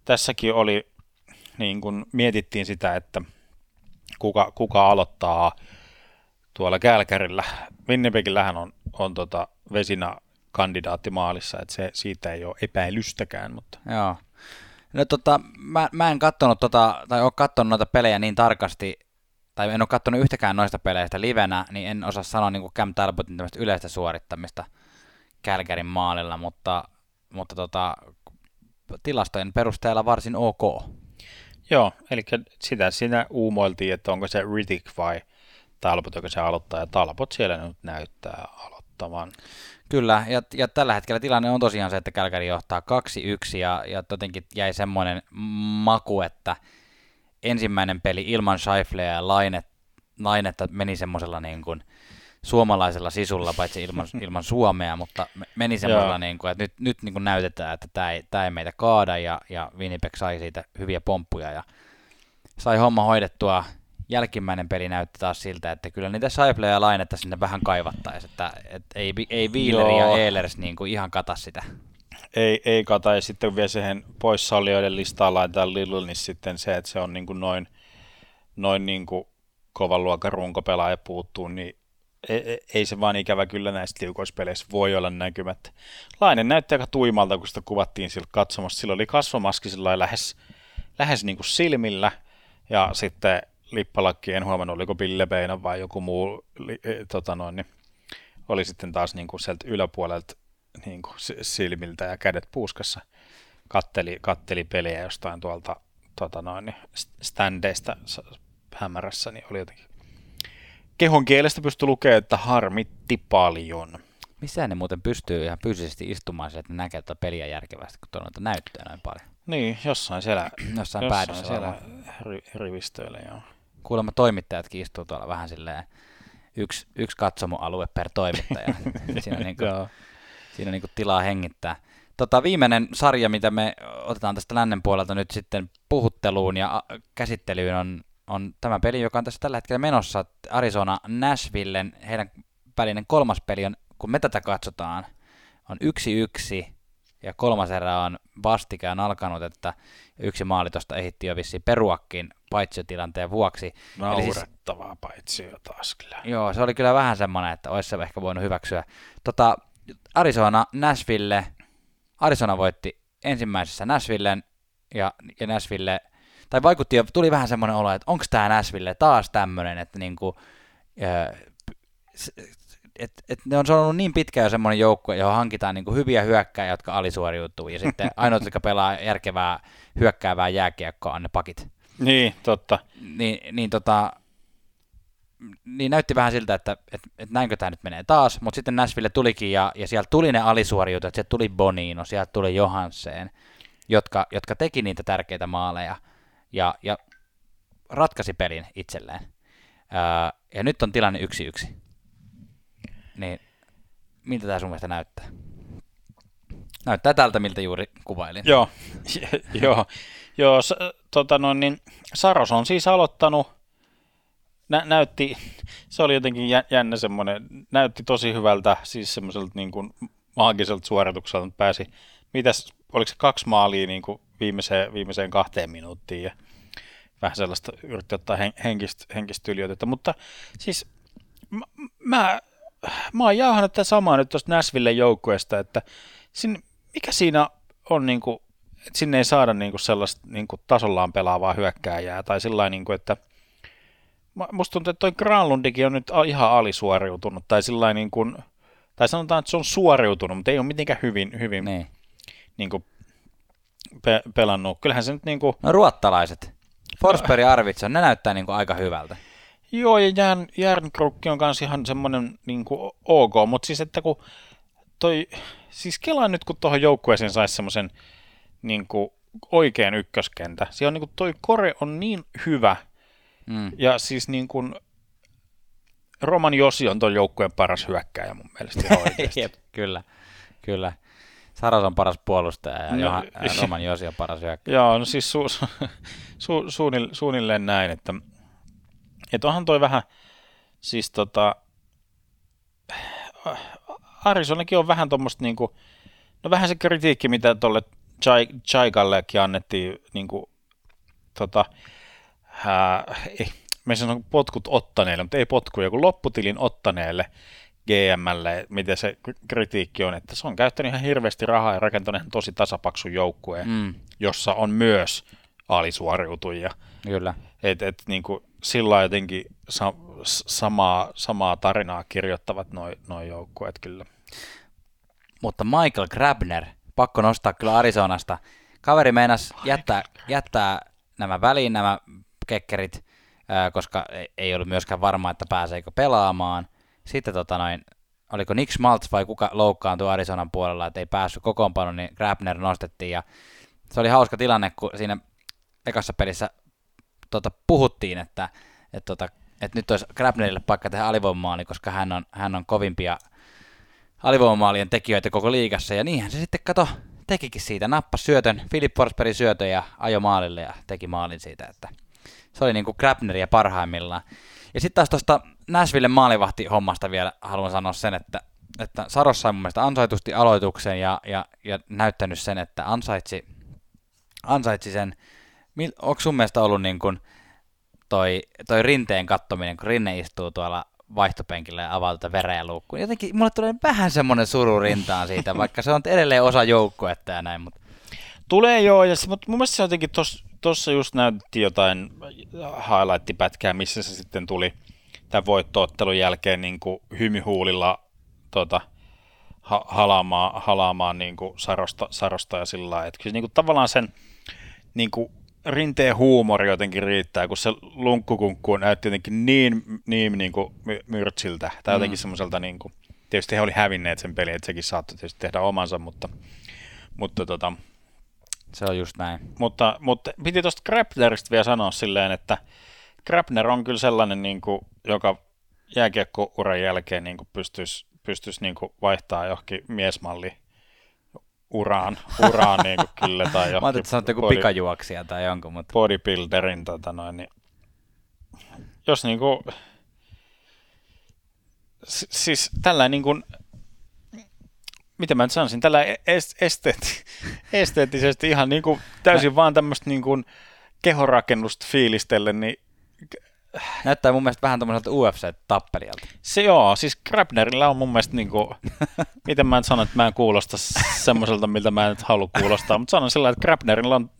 tässäkin oli, niin kuin mietittiin sitä, että kuka, kuka aloittaa tuolla Kälkärillä. Winnipegillähän on, on tota Vesina kandidaatti maalissa, että se, siitä ei ole epäilystäkään. Mutta.
Joo. No tota, mä, mä en katsonut tota, tai ole katsonut noita pelejä niin tarkasti, tai en ole katsonut yhtäkään noista peleistä livenä, niin en osaa sanoa niin kuin Cam Talbotin tämmöistä yleistä suorittamista Kälkärin maalilla, mutta, mutta tota, tilastojen perusteella varsin ok.
Joo, eli sitä siinä uumoiltiin, että onko se Riddick vai Talbot, joka se aloittaa, ja Talbot siellä nyt näyttää aloittavan.
Kyllä, ja, ja tällä hetkellä tilanne on tosiaan se, että Kälkäri johtaa 2-1, ja, ja jotenkin jäi semmoinen maku, että ensimmäinen peli ilman Scheifleä ja Lainet, Lainetta meni semmoisella niin kuin suomalaisella sisulla, paitsi ilman, ilman Suomea, mutta meni semmoisella, niin kuin, että nyt, nyt niin kuin näytetään, että tämä ei, tämä ei meitä kaada, ja, ja Winnipeg sai siitä hyviä pomppuja, ja sai homma hoidettua. Jälkimmäinen peli näytti taas siltä, että kyllä niitä Saifleja ja Lainetta sinne vähän kaivattaisiin, että, että ei, ei Wheeler ja Ehlers niin kuin ihan kata sitä.
Ei, ei kata, ja sitten vielä siihen poissaolijoiden listaan laitetaan Lillul, niin sitten se, että se on niin kuin noin, noin niin kuin kovan luokan runkopelaaja puuttuu, niin ei, se vaan ikävä kyllä näissä tiukoispeleissä voi olla näkymättä. Lainen näytti aika tuimalta, kun sitä kuvattiin sillä katsomassa. Sillä oli kasvomaski lähes, lähes niin kuin silmillä, ja sitten lippalakki, en huomannut, oliko Ville vai joku muu, li, e, tota noin, niin oli sitten taas niin kuin sieltä yläpuolelta niin kuin silmiltä ja kädet puuskassa katteli, katteli peliä jostain tuolta tota noin, niin standeista hämärässä, niin oli jotenkin kehon kielestä pystyi lukemaan, että harmitti paljon.
Missä ne muuten pystyy ihan fyysisesti istumaan että ne näkee tuota peliä järkevästi, kun tuolla näyttöä noin paljon?
Niin, jossain siellä,
jossain, jossain
siellä ri, rivistöillä, joo.
Kuulemma toimittajatkin istuu tuolla vähän silleen yksi, yksi katsomoalue per toimittaja. siinä on, niin kuin, siinä on niin kuin tilaa hengittää. Tota, viimeinen sarja, mitä me otetaan tästä lännen puolelta nyt sitten puhutteluun ja käsittelyyn on, on tämä peli, joka on tässä tällä hetkellä menossa. Arizona Nashvillen, heidän välinen kolmas peli on, kun me tätä katsotaan, on yksi yksi ja kolmas erä on vastikään alkanut, että yksi maali tuosta ehitti jo vissiin peruakkiin paitsiotilanteen vuoksi.
Naurettavaa siis, paitsio taas kyllä.
Joo, se oli kyllä vähän semmoinen, että olisi se ehkä voinut hyväksyä. Tota, Arizona, Nashville, Arizona voitti ensimmäisessä Nashvillen ja, ja Nashville, tai vaikutti jo, tuli vähän semmoinen olo, että onko tämä Nashville taas tämmöinen, että niinku, et, et ne on ollut niin pitkä jo semmoinen joukkue, johon hankitaan niinku hyviä hyökkäjiä, jotka alisuoriutuu, ja sitten ainoat, jotka pelaa järkevää hyökkäävää jääkiekkoa, on ne pakit.
Niin, totta.
Niin, niin, tota, niin näytti vähän siltä, että, että, että näinkö tämä nyt menee taas, mutta sitten Nashville tulikin ja, ja sieltä tuli ne alisuoriutujat, sieltä tuli Bonino, sieltä tuli Johansen, jotka, jotka teki niitä tärkeitä maaleja ja, ja ratkaisi pelin itselleen. Ää, ja nyt on tilanne yksi yksi. Niin miltä tämä sun mielestä näyttää? Näyttää tältä, miltä juuri kuvailin.
Joo, joo, joo s- tota no, niin Saros on siis aloittanut, nä- näytti, se oli jotenkin jännä semmoinen, näytti tosi hyvältä, siis semmoiselta niin kuin maagiselta suoritukselta pääsi, mitäs, oliko se kaksi maalia niin kuin viimeiseen, viimeiseen kahteen minuuttiin ja vähän sellaista yritti ottaa henkistä, henkistä yliotetta, mutta siis m- mä mä oon jauhannut tätä samaa nyt tuosta Näsville joukkueesta, että sin, mikä siinä on, niin kuin, että sinne ei saada niin kuin sellaista niin kuin tasollaan pelaavaa hyökkääjää, tai sillä niin kuin, että musta tuntuu, että toi Granlundikin on nyt ihan alisuoriutunut, tai sillä niin kuin, tai sanotaan, että se on suoriutunut, mutta ei ole mitenkään hyvin, hyvin niin. Niin kuin pe- pelannut. Kyllähän se nyt niin kuin...
No ruottalaiset. Forsberg ja Arvidsson, ne näyttää niin kuin aika hyvältä.
Joo, ja Jern, Järnkrukki on kanssa ihan semmoinen niin kuin ok, mutta siis että kun toi, siis Kela nyt kun tuohon joukkueeseen saisi semmoisen niin kuin oikean ykköskentä, siellä on niin kuin toi kore on niin hyvä, mm. ja siis niin kuin Roman Josi on tuon joukkueen paras hyökkääjä mun mielestä
Jep, kyllä, kyllä. Saras on paras puolustaja ja, no, Johan, Roman Josi on paras hyökkääjä.
Joo, no siis su, su, su, suunnilleen, suunnilleen näin, että että onhan toi vähän, siis tota, Arizonakin on vähän tuommoista niinku, no vähän se kritiikki, mitä tuolle Chaikallekin annettiin, niinku, tota, ää, ei, me sanon potkut ottaneelle, mutta ei potkuja, kun lopputilin ottaneelle GMlle, miten se kritiikki on, että se on käyttänyt ihan hirveästi rahaa ja rakentanut tosi tasapaksun joukkueen, mm. jossa on myös alisuoriutujia.
Kyllä.
Et, et, niin kuin, sillä jotenkin sa- samaa, samaa tarinaa kirjoittavat noin noi joukkueet kyllä.
Mutta Michael Grabner, pakko nostaa kyllä Arizonasta. Kaveri meinas jättää, jättää nämä väliin nämä kekkerit, koska ei ollut myöskään varma, että pääseekö pelaamaan. Sitten tota noin, oliko Nick Schmaltz vai kuka loukkaantui Arizonan puolella, että ei päässyt kokoonpanoon, niin Grabner nostettiin. Ja se oli hauska tilanne, kun siinä ekassa pelissä tota, puhuttiin, että, että, tota, että nyt olisi Grabnerille paikka tehdä alivoimamaali, koska hän on, hän on kovimpia alivoimamaalien tekijöitä koko liigassa, ja niinhän se sitten kato, tekikin siitä, nappasi syötön, Philip Forsbergin syötön ja ajo maalille ja teki maalin siitä, että se oli niin kuin Grabneria parhaimmillaan. Ja sitten taas tuosta Nashville maalivahti hommasta vielä haluan sanoa sen, että, että Saros sai mun mielestä ansaitusti aloituksen ja, ja, ja näyttänyt sen, että ansaitsi, ansaitsi sen onko sun mielestä ollut niin kuin toi, toi rinteen kattominen, kun rinne istuu tuolla vaihtopenkillä ja avaa tätä veräjäluukkuun. Jotenkin mulle tulee vähän semmoinen suru rintaan siitä, vaikka se on edelleen osa joukkuetta ja näin. Mutta...
Tulee joo, ja, mutta mun mielestä se jotenkin tuossa just näytti jotain highlight-pätkää, missä se sitten tuli tämän voittoottelun jälkeen niin kuin hymyhuulilla tota, ha- halaamaan, halaamaan niin kuin sarosta, sarosta ja sillä lailla. Että kyllä niin kuin tavallaan sen niin kuin rinteen huumori jotenkin riittää, kun se lunkkukunkku näytti jotenkin niin, niin, niin kuin myrtsiltä, tai jotenkin mm. semmoiselta, niin kuin, tietysti he oli hävinneet sen pelin, että sekin saattoi tietysti tehdä omansa, mutta, mutta tota,
se on just näin.
Mutta, mutta piti tuosta Grabnerista vielä sanoa silleen, että Grabner on kyllä sellainen, niin kuin, joka jääkiekkouran jälkeen niin kuin pystyisi, pystyisi niin kuin vaihtaa johonkin miesmalli uraan, uraan niin kuin kyllä. Tai
Mä ajattelin, että joku body, pikajuoksija tai jonkun. Mutta...
Bodybuilderin, tota noin, niin jos niin kuin, siis tällainen niin kuin, miten mä nyt sanoisin, tällä e- esteetti, esteettisesti ihan niin kuin täysin vaan tämmöistä niin kuin kehorakennusta fiilistelle, niin
Näyttää mun mielestä vähän tämmöiseltä UFC-tappelijalta.
Se joo, siis Grabnerilla on mun mielestä niin kuin, miten mä en sano, että mä en kuulosta semmoiselta, miltä mä en nyt halua kuulostaa, mutta sanon sillä että Grabnerilla on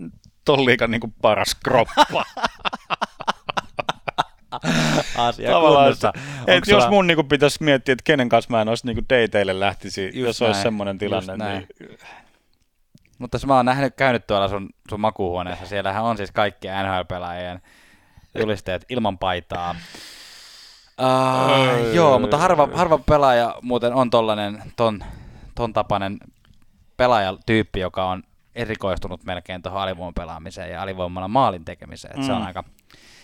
ton liikan niin kuin paras kroppa.
Asia Tavallaan, että,
et sulla... jos mun niin kuin, pitäisi miettiä, että kenen kanssa mä en olisi niin dateille lähtisi, just jos näin, olisi semmoinen tilanne. Niin...
Mutta jos mä oon nähnyt, käynyt tuolla sun, sun makuuhuoneessa, siellähän on siis kaikki NHL-pelaajien julisteet ilman paitaa. Uh, joo, mutta harva, harva pelaaja muuten on tollanen, ton, ton tapainen pelaajatyyppi, joka on erikoistunut melkein tuohon alivoiman pelaamiseen ja alivoimalla maalin tekemiseen. Mm. Se on aika...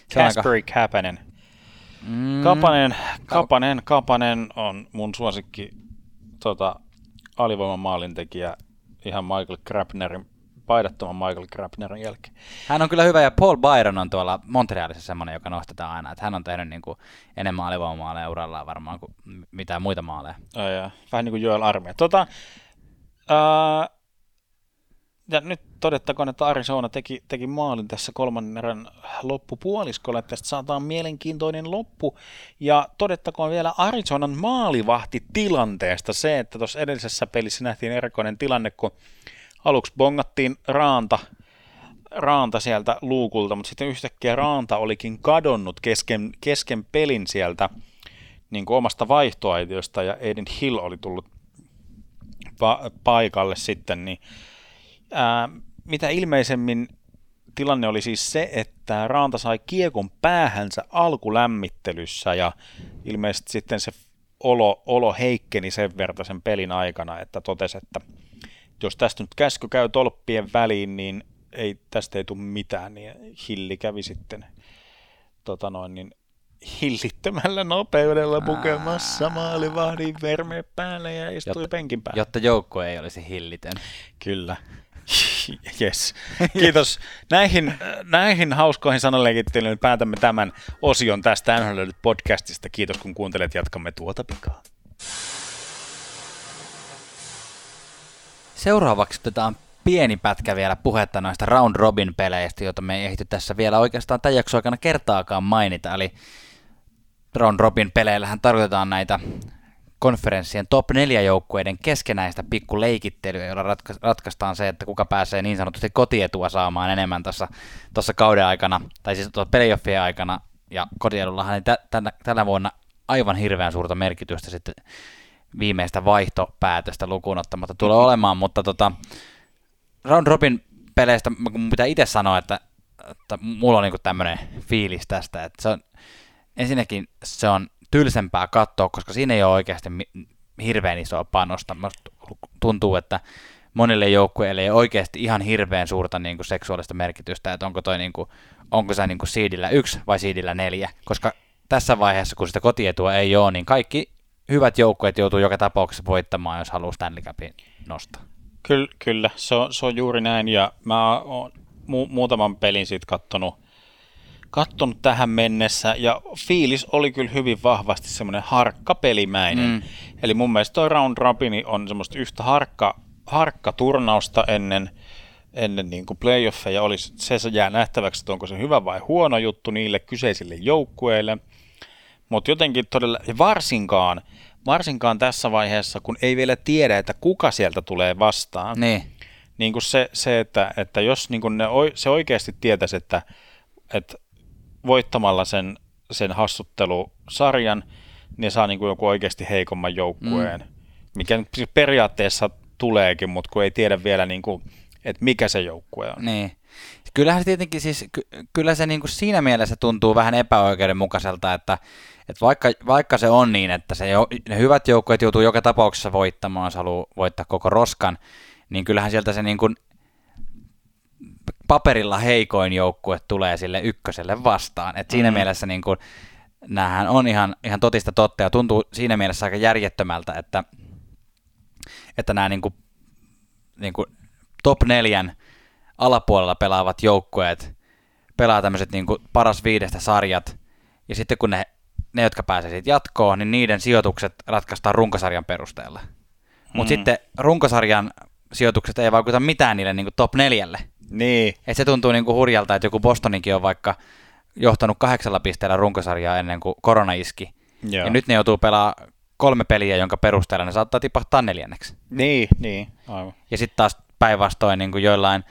Se Kasperi aika... Kapanen. Mm. Kapanen, Kapanen, Kapanen on mun suosikki tota, alivoiman maalintekijä ihan Michael Krabnerin paidattoman Michael Grabnerin jälkeen.
Hän on kyllä hyvä, ja Paul Byron on tuolla Montrealissa semmoinen, joka nostetaan aina, että hän on tehnyt niin kuin enemmän alivoimaaleja urallaan varmaan kuin mitään muita maaleja.
Ja, ja. Vähän niin kuin Joel Armia. Tota, ää, ja nyt todettakoon, että Arizona teki, teki maalin tässä kolmannen erän loppupuoliskolla, että tästä saadaan mielenkiintoinen loppu. Ja todettakoon vielä Arizonan maalivahti tilanteesta se, että tuossa edellisessä pelissä nähtiin erikoinen tilanne, kun aluksi bongattiin Raanta, Raanta sieltä luukulta, mutta sitten yhtäkkiä Raanta olikin kadonnut kesken, kesken pelin sieltä niin kuin omasta vaihtoaitiosta ja Eden Hill oli tullut pa- paikalle sitten, niin ää, mitä ilmeisemmin tilanne oli siis se, että Raanta sai kiekon päähänsä alkulämmittelyssä ja ilmeisesti sitten se olo, olo heikkeni sen verran sen pelin aikana, että totesi, että jos tästä nyt käsky käy tolppien väliin, niin ei, tästä ei tule mitään, niin Hilli kävi sitten tota noin, niin hillittömällä nopeudella pukemassa maalivahdin verme päälle ja istui jotta, penkin päälle.
Jotta joukko ei olisi hillitön.
Kyllä. yes. Kiitos. Näihin, näihin hauskoihin sanaleikittelyihin päätämme tämän osion tästä NHL podcastista. Kiitos kun kuuntelet. Jatkamme tuota pikaa.
Seuraavaksi otetaan pieni pätkä vielä puhetta noista round robin peleistä, joita me ei ehty tässä vielä oikeastaan tämän jakson aikana kertaakaan mainita. Eli round robin peleillähän tarkoitetaan näitä konferenssien top 4 joukkueiden keskenäistä pikkuleikittelyä, jolla ratka- ratkaistaan se, että kuka pääsee niin sanotusti kotietua saamaan enemmän tuossa kauden aikana, tai siis tuossa playoffien aikana, ja kotiedullahan ei tä- tänä, tänä vuonna aivan hirveän suurta merkitystä sitten viimeistä vaihtopäätöstä lukuun ottamatta tulee olemaan, mutta tota, round robin peleistä mun pitää itse sanoa, että, että mulla on niinku tämmöinen fiilis tästä, että se on, ensinnäkin se on tylsempää katsoa, koska siinä ei ole oikeasti hirveän isoa panosta. Musta tuntuu, että monille joukkueille ei oikeasti ihan hirveän suurta niin kuin seksuaalista merkitystä, että onko, toi, niin kuin, onko se niin kuin siidillä yksi vai siidillä neljä, koska tässä vaiheessa, kun sitä kotietua ei ole, niin kaikki hyvät joukkueet joutuu joka tapauksessa voittamaan, jos haluaa Stanley Cupin nostaa.
Kyllä, kyllä se, on, se on juuri näin, ja mä oon mu- muutaman pelin siitä kattonut, kattonut tähän mennessä, ja fiilis oli kyllä hyvin vahvasti semmoinen harkkapelimäinen. Mm. Eli mun mielestä toi Round Robin on semmoista yhtä harkka, harkka turnausta ennen, ennen niin kuin playoffeja. Olisi, se jää nähtäväksi, että onko se hyvä vai huono juttu niille kyseisille joukkueille – Mutta jotenkin todella, varsinkaan, varsinkaan tässä vaiheessa, kun ei vielä tiedä, että kuka sieltä tulee vastaan.
Niin.
Niin kuin se, se, että, että jos niin kuin ne, se oikeasti tietäisi, että, että voittamalla sen, sen hassuttelusarjan, niin saa niin kuin joku oikeasti heikomman joukkueen, mm. mikä siis periaatteessa tuleekin, mutta kun ei tiedä vielä, niin kuin, että mikä se joukkue on.
Niin. Kyllähän se tietenkin siis, ky- kyllä se niin kuin siinä mielessä tuntuu vähän epäoikeudenmukaiselta, että, että vaikka, vaikka se on niin, että se jo, ne hyvät joukkueet joutuu joka tapauksessa voittamaan, jos haluaa voittaa koko roskan, niin kyllähän sieltä se niin kuin paperilla heikoin joukkue tulee sille ykköselle vastaan. Et siinä mm. mielessä niin kuin, näähän on ihan, ihan totista totta ja tuntuu siinä mielessä aika järjettömältä, että, että nämä niin kuin, niin kuin top neljän alapuolella pelaavat joukkueet pelaa tämmöiset niin kuin paras viidestä sarjat, ja sitten kun ne, ne jotka pääsee siitä jatkoon, niin niiden sijoitukset ratkaistaan runkosarjan perusteella. Mutta mm. sitten runkosarjan sijoitukset ei vaikuta mitään niille niin kuin top neljälle.
Niin.
Et se tuntuu niin kuin hurjalta, että joku Bostoninkin on vaikka johtanut kahdeksalla pisteellä runkosarjaa ennen kuin korona iski. Joo. Ja nyt ne joutuu pelaamaan kolme peliä, jonka perusteella ne saattaa tipahtaa neljänneksi.
Niin, niin, aivan.
Ja sitten taas päinvastoin niin kuin joillain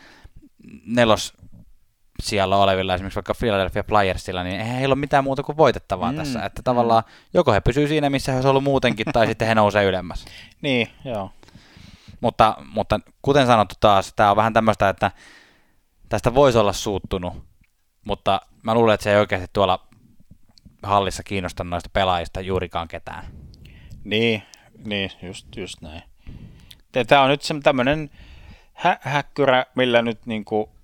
nelos siellä olevilla, esimerkiksi vaikka Philadelphia Flyersilla, niin eihän heillä ole mitään muuta kuin voitettavaa mm, tässä. Että tavallaan mm. joko he pysyvät siinä, missä he olisivat ollut muutenkin, tai sitten he nousee ylemmäs.
Niin, joo.
Mutta, mutta kuten sanottu taas, tämä on vähän tämmöistä, että tästä voisi olla suuttunut, mutta mä luulen, että se ei oikeasti tuolla hallissa kiinnosta noista pelaajista juurikaan ketään.
Niin, niin just, just näin. Tämä on nyt tämmöinen hä- häkkyrä, millä nyt niinku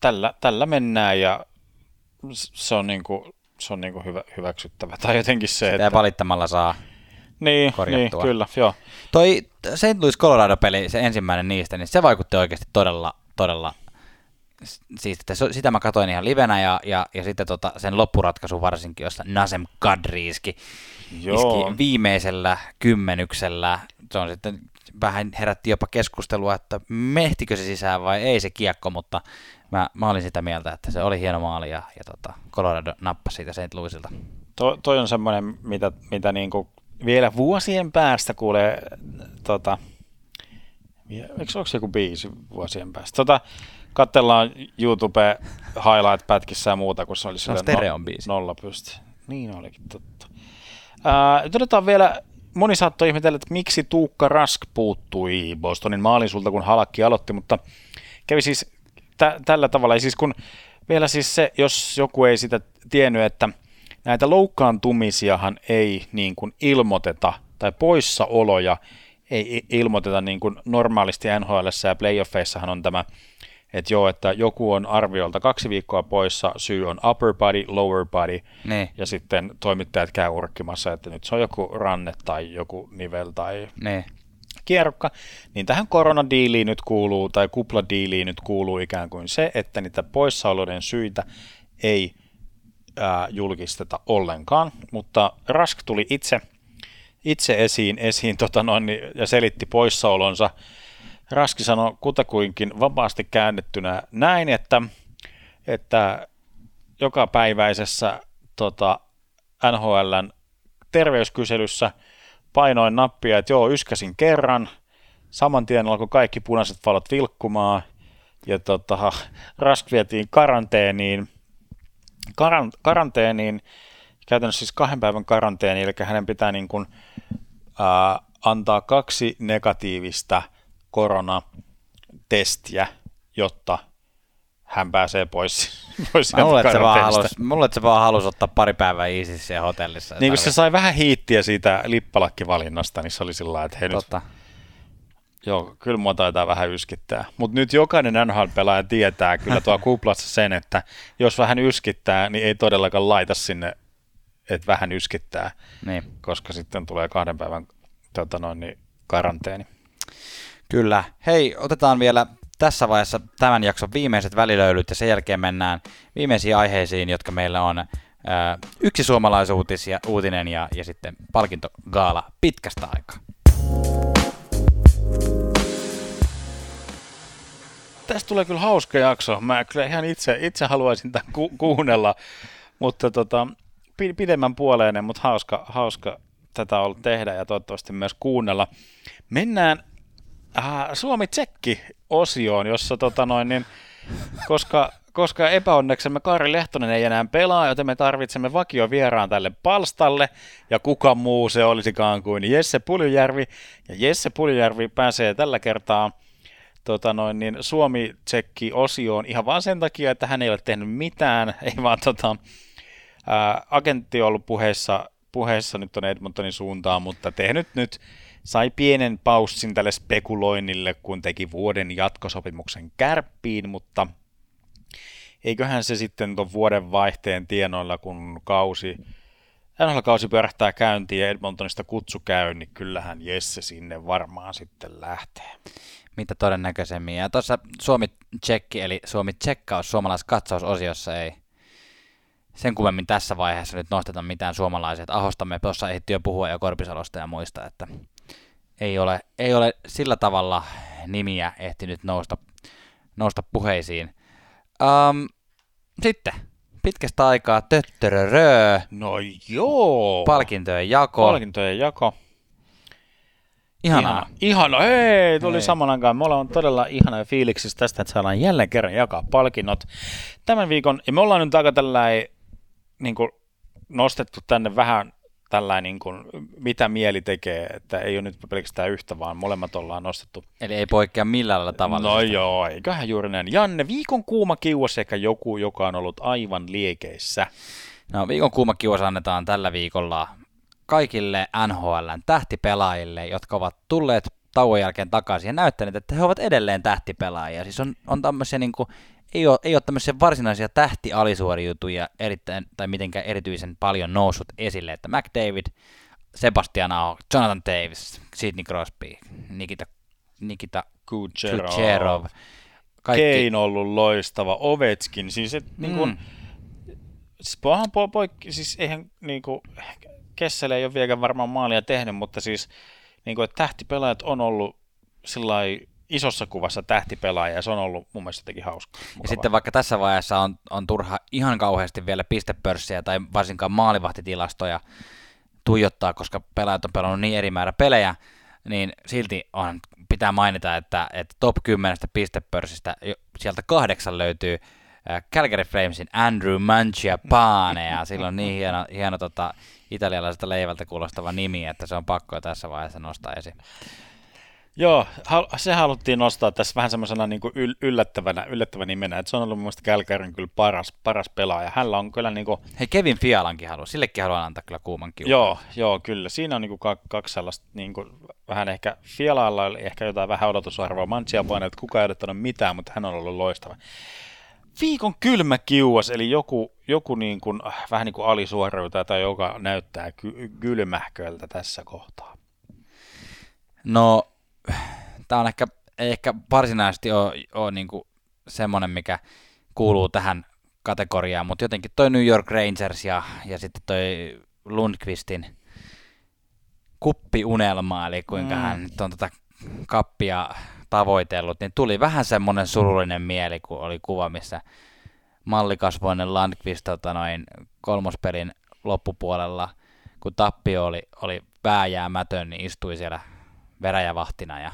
tällä, tällä mennään ja se on, niinku, se on niinku hyvä, hyväksyttävä. Tai jotenkin se,
Sitä että... valittamalla saa
niin, niin, kyllä, joo.
Toi St. Louis Colorado-peli, se ensimmäinen niistä, niin se vaikutti oikeasti todella, todella siis että sitä mä katsoin ihan livenä ja, ja, ja sitten tota, sen loppuratkaisu varsinkin, jossa Nasem Kadriiski iski viimeisellä kymmenyksellä. Se on sitten vähän herätti jopa keskustelua, että mehtikö se sisään vai ei se kiekko, mutta mä, mä olin sitä mieltä, että se oli hieno maali ja, ja tota, Colorado nappasi siitä St. Louisilta.
To, toi on semmoinen, mitä, mitä niinku vielä vuosien päästä kuulee, tota, eikö onko joku biisi vuosien päästä? Tota, katsellaan YouTube highlight-pätkissä ja muuta, kun se oli
on biisi.
nolla pysti. Niin olikin totta. Ää, todetaan vielä, moni saattoi ihmetellä, että miksi Tuukka Rask puuttui Bostonin maalinsulta, kun Halakki aloitti, mutta kävi siis tä- tällä tavalla, ja siis kun vielä siis se, jos joku ei sitä tiennyt, että näitä loukkaantumisiahan ei niin kuin ilmoiteta, tai poissaoloja ei ilmoiteta niin kuin normaalisti NHL ja playoffeissahan on tämä, että joo, että joku on arviolta kaksi viikkoa poissa, syy on upper body, lower body,
ne.
ja sitten toimittajat käy urkkimassa, että nyt se on joku ranne tai joku nivel tai
ne.
kierrokka, niin tähän koronadiiliin nyt kuuluu, tai kupladiiliin nyt kuuluu ikään kuin se, että niitä poissaoloiden syitä ei ää, julkisteta ollenkaan, mutta Rask tuli itse, itse esiin, esiin tota noin, ja selitti poissaolonsa. Raski sanoi kutakuinkin vapaasti käännettynä näin, että, että joka päiväisessä tota, NHLn terveyskyselyssä painoin nappia, että joo, yskäsin kerran, saman tien alkoi kaikki punaiset valot vilkkumaan, ja tota, Rask vietiin karanteeniin, karan, karanteeniin, käytännössä siis kahden päivän karanteeni, eli hänen pitää niin kuin, ää, antaa kaksi negatiivista koronatestiä, jotta hän pääsee pois, pois
mä luulen, että se vaan halus, mulle, että se vaan halusi ottaa pari päivää siellä hotellissa.
Niin kun se sai vähän hiittiä siitä lippalakkivalinnasta, niin se oli sillä että hei Totta. nyt Joo, kyllä mua taitaa vähän yskittää. Mutta nyt jokainen NHL-pelaaja tietää kyllä tuo kuplassa sen, että jos vähän yskittää, niin ei todellakaan laita sinne, että vähän yskittää,
niin.
koska sitten tulee kahden päivän tota noin, niin karanteeni.
Kyllä. Hei, otetaan vielä tässä vaiheessa tämän jakson viimeiset välilöylyt ja sen jälkeen mennään viimeisiin aiheisiin, jotka meillä on yksi suomalaisuutis ja uutinen ja, ja sitten palkintogaala pitkästä aikaa.
tästä tulee kyllä hauska jakso. Mä kyllä ihan itse, itse haluaisin tämän ku- kuunnella, mutta tota, pidemmän puoleinen, mutta hauska, hauska tätä ollut tehdä ja toivottavasti myös kuunnella. Mennään äh, Suomi-Tsekki-osioon, jossa tota noin, niin, koska, koska epäonneksemme Kari Lehtonen ei enää pelaa, joten me tarvitsemme vakio vieraan tälle palstalle, ja kuka muu se olisikaan kuin Jesse Puljujärvi, ja Jesse Puljujärvi pääsee tällä kertaa tota noin, niin Suomi-Tsekki-osioon ihan vaan sen takia, että hän ei ole tehnyt mitään, ei vaan tota, ää, agentti on ollut puheessa, puheessa nyt on Edmontonin suuntaan, mutta tehnyt nyt sai pienen paussin tälle spekuloinnille, kun teki vuoden jatkosopimuksen kärppiin, mutta eiköhän se sitten tuon vuoden vaihteen tienoilla, kun kausi, NHL-kausi pyörähtää käyntiin ja Edmontonista kutsu käy, niin kyllähän Jesse sinne varmaan sitten lähtee.
Mitä todennäköisemmin. Ja tuossa Suomi-tsekki, eli Suomi-tsekkaus suomalaiskatsausosiossa ei sen kummemmin tässä vaiheessa nyt nosteta mitään suomalaisia. Ahostamme tuossa ehti jo puhua jo Korpisalosta ja muista, että ei ole, ei ole sillä tavalla nimiä ehtinyt nousta, nousta puheisiin. Um, sitten, pitkästä aikaa töttörörö.
No joo.
Palkintojen jako.
Palkintojen jako.
Ihanaa.
Ihana, ihana. hei, tuli Hei. saman aikaan. Me ollaan todella ihana fiiliksissä tästä, että saadaan jälleen kerran jakaa palkinnot. Tämän viikon, ja me ollaan nyt aika tällainen niin kuin nostettu tänne vähän tällainen, niin kuin, mitä mieli tekee, että ei ole nyt pelkästään yhtä, vaan molemmat ollaan nostettu.
Eli ei poikkea millään tavalla.
No joo, eiköhän juuri näin. Janne, viikon kuuma kiuas sekä joku, joka on ollut aivan liekeissä.
No viikon kuuma kiuas annetaan tällä viikolla kaikille NHLn tähtipelaajille, jotka ovat tulleet tauon jälkeen takaisin ja näyttäneet, että he ovat edelleen tähtipelaajia. Siis on, on tämmöisiä niin kuin, ei ole, ei ole tämmöisiä varsinaisia tähtialisuoriutuja erittäin, tai mitenkään erityisen paljon noussut esille, että McDavid, Sebastian Aho, Jonathan Davis, Sidney Crosby, Nikita, Nikita
Kucherov, Kucherov
kaikki.
Kein ollut loistava, Ovetskin, siis et, mm. niin kuin, siis pahan po, poikki, siis eihän niin kuin, Kessel ei ole vieläkään varmaan maalia tehnyt, mutta siis niin että tähtipelaajat on ollut sillä isossa kuvassa tähtipelaaja, ja se on ollut mun mielestä jotenkin hauska.
Ja sitten vaikka tässä vaiheessa on, on turha ihan kauheasti vielä pistepörssiä tai varsinkaan maalivahtitilastoja tuijottaa, koska pelaajat on pelannut niin eri määrä pelejä, niin silti on, pitää mainita, että, että top 10 pistepörssistä sieltä kahdeksan löytyy Calgary Flamesin Andrew Mangiapane, ja sillä on niin hieno, hieno tota, italialaiselta leivältä kuulostava nimi, että se on pakko tässä vaiheessa nostaa esiin.
Joo, se haluttiin nostaa tässä vähän semmoisena niin kuin yllättävänä, yllättävänä nimenä, että se on ollut mun mielestä Kälkärin kyllä paras, paras pelaaja. Hänellä on kyllä niin kuin...
Hei, Kevin Fialankin haluaa, sillekin haluan antaa kyllä kuuman kiukaan.
Joo, joo, kyllä. Siinä on niin kuin kaksi sellaista, niin kuin, vähän ehkä Fialalla oli ehkä jotain vähän odotusarvoa. Mantsia painaa, että kukaan ei odottanut mitään, mutta hän on ollut loistava. Viikon kylmä kiuas, eli joku, joku niin kuin, vähän niin kuin alisuoriuta tai joka näyttää ky- kylmähköltä tässä kohtaa.
No, tämä on ehkä, ei ehkä varsinaisesti ole, ole niin kuin semmoinen, mikä kuuluu tähän kategoriaan, mutta jotenkin toi New York Rangers ja, ja sitten toi Lundqvistin kuppiunelma, eli kuinka mm. hän nyt on tätä kappia tavoitellut, niin tuli vähän semmoinen surullinen mieli, kun oli kuva, missä mallikasvoinen Landqvist tota noin, kolmospelin loppupuolella, kun tappio oli, oli vääjäämätön, niin istui siellä veräjävahtina ja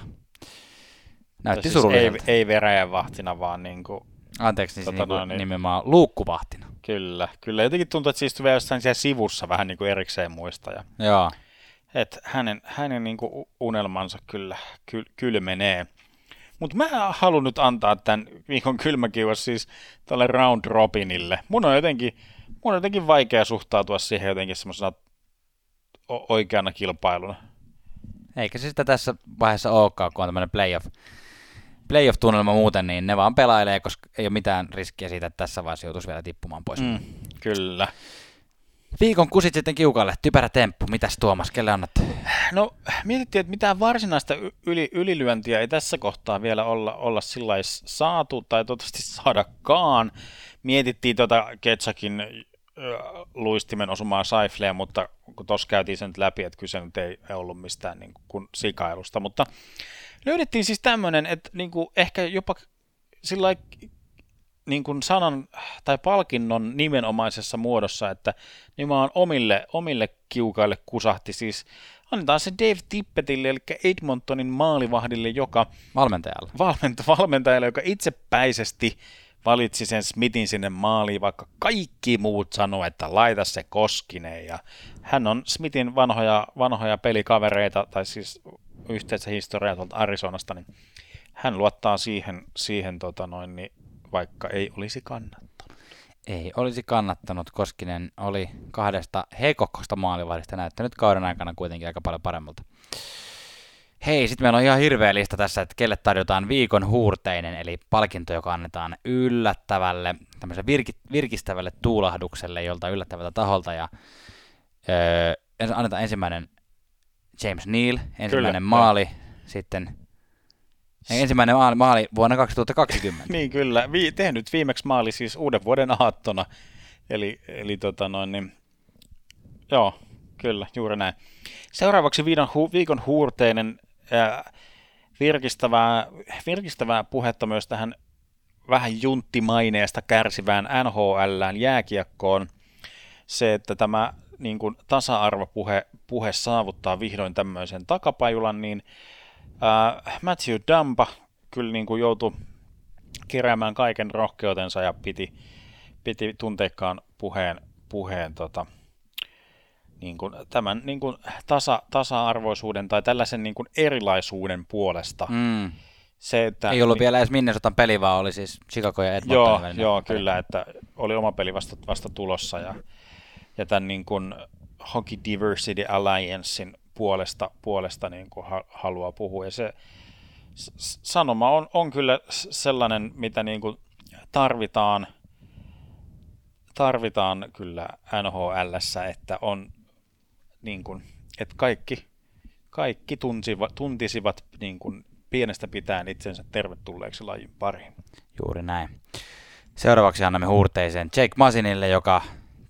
näytti siis surulliselta.
Ei, ei veräjävahtina, vaan niin kuin,
Anteeksi, siis tota niin niin, nimenomaan luukkuvahtina.
Kyllä, kyllä. Jotenkin tuntuu, että istui vielä jossain siellä sivussa vähän niin kuin erikseen muista. Ja,
Joo.
Että hänen, hänen niin kuin unelmansa kyllä kyl, kylmenee. Mutta mä haluan nyt antaa tämän viikon kylmäkiuas siis tälle round robinille. Mun on jotenkin, mun on jotenkin vaikea suhtautua siihen jotenkin semmoisena oikeana kilpailuna.
Eikä se sitä tässä vaiheessa olekaan, kun on tämmöinen playoff, playoff-tunnelma muuten, niin ne vaan pelailee, koska ei ole mitään riskiä siitä, että tässä vaiheessa joutuisi vielä tippumaan pois. Mm,
kyllä.
Viikon kusit sitten kiukalle. Typerä temppu. Mitäs Tuomas, kelle annat?
No mietittiin, että mitään varsinaista yli, ylilyöntiä ei tässä kohtaa vielä olla, olla sillä saatu tai toivottavasti saadakaan. Mietittiin tuota Ketsakin luistimen osumaa Saifleja, mutta kun tuossa käytiin sen läpi, että kyse nyt ei ollut mistään niin kuin sikailusta, mutta löydettiin siis tämmöinen, että niin kuin ehkä jopa sillä niin kuin sanan tai palkinnon nimenomaisessa muodossa, että nimenomaan omille, omille kiukaille kusahti. Siis annetaan se Dave Tippetille, eli Edmontonin maalivahdille, joka...
Valmentajalle.
Valmenta, valmentajalle, joka itsepäisesti valitsi sen Smithin sinne maaliin, vaikka kaikki muut sanoo, että laita se Koskinen. Ja hän on Smithin vanhoja, vanhoja pelikavereita, tai siis yhteensä historiaa tuolta Arizonasta, niin hän luottaa siihen, siihen tota noin, niin vaikka ei olisi kannattanut.
Ei olisi kannattanut. Koskinen oli kahdesta heikokosta maalivahdista näyttänyt kauden aikana kuitenkin aika paljon paremmalta. Hei, sitten meillä on ihan hirveä lista tässä, että kelle tarjotaan viikon huurteinen, eli palkinto, joka annetaan yllättävälle, tämmöiselle virki, virkistävälle tuulahdukselle jolta yllättävältä taholta. Ja öö, annetaan ensimmäinen James Neal, ensimmäinen Kyllä, maali, jo. sitten Ensimmäinen maali, maali vuonna 2020.
niin kyllä, Vi, tehnyt viimeksi maali siis uuden vuoden aattona. Eli, eli tota noin, niin, joo, kyllä, juuri näin. Seuraavaksi viikon, hu, viikon huurteinen virkistävää, virkistävää puhetta myös tähän vähän junttimaineesta kärsivään NHLään jääkiekkoon. Se, että tämä niin kuin tasa-arvopuhe puhe saavuttaa vihdoin tämmöisen takapajulan, niin Äh, Matthew Dampa kyllä niin kuin joutui keräämään kaiken rohkeutensa ja piti, piti tunteikkaan puheen, puheen tota, niin kuin tämän niin kuin tasa, tasa-arvoisuuden tai tällaisen niin kuin erilaisuuden puolesta. Mm.
Se, että, Ei ollut niin, vielä edes Minnesotan peli, vaan oli siis Chicago ja Edmonton
Joo, joo kyllä, että oli oma peli vasta, vasta tulossa ja, ja tämän niin kuin Hockey Diversity Alliancein puolesta, puolesta niin kuin haluaa puhua. Ja se sanoma on, on kyllä sellainen, mitä niin kuin tarvitaan, tarvitaan kyllä nhl että on niin kuin, että kaikki, kaikki tuntisivat, tuntisivat niin kuin pienestä pitäen itsensä tervetulleeksi lajin pariin.
Juuri näin. Seuraavaksi annamme huurteisen Jake Masinille, joka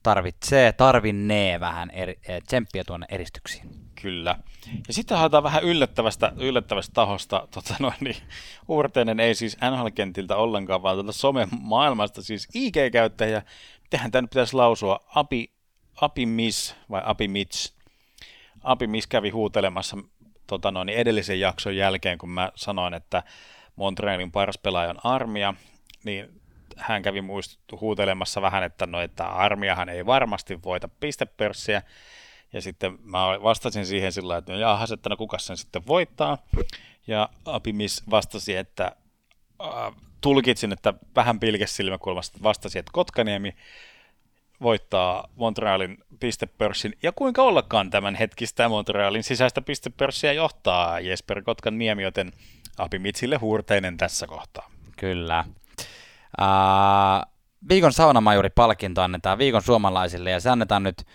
tarvitsee, tarvinnee vähän eri, eh, tsemppiä tuonne eristyksiin.
Kyllä. Ja sitten haetaan vähän yllättävästä, yllättävästä tahosta. Tota noin, niin, Uurteinen ei siis NHL-kentiltä ollenkaan, vaan tuolta somen maailmasta, siis IG-käyttäjä. Mitenhän tämä nyt pitäisi lausua? Api, Api Miss vai Api Mitch? Api Miss kävi huutelemassa tota noin, edellisen jakson jälkeen, kun mä sanoin, että Montrealin paras pelaaja on armia, niin hän kävi muistu huutelemassa vähän, että no, että armiahan ei varmasti voita pistepörssiä. Ja sitten mä vastasin siihen sillä että no jaahas, että no kuka sen sitten voittaa. Ja Apimis vastasi, että äh, tulkitsin, että vähän pilkesilmäkulmasta vastasi, että Kotkaniemi voittaa Montrealin pistepörssin. Ja kuinka ollakaan tämän hetkistä Montrealin sisäistä pistepörssiä johtaa Jesper Kotkan niemi, joten Apimitsille huurteinen tässä kohtaa.
Kyllä. Uh, viikon saunamajuri-palkinto annetaan viikon suomalaisille ja se annetaan nyt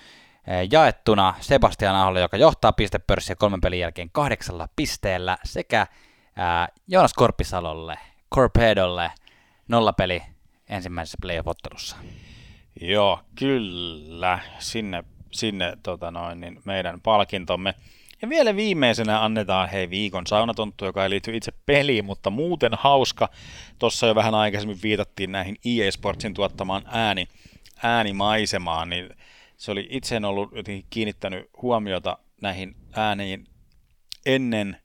jaettuna Sebastian Aholle, joka johtaa pistepörssiä kolmen pelin jälkeen kahdeksalla pisteellä, sekä uh, Joonas Korpisalolle, Corpedolle, nollapeli ensimmäisessä playoff-ottelussa.
Joo, kyllä. Sinne, sinne tota noin, niin meidän palkintomme. Ja vielä viimeisenä annetaan hei viikon saunatonttu, joka ei liity itse peliin, mutta muuten hauska. Tuossa jo vähän aikaisemmin viitattiin näihin EA Sportsin tuottamaan ääni, äänimaisemaan, niin se oli itse en ollut jotenkin kiinnittänyt huomiota näihin ääniin ennen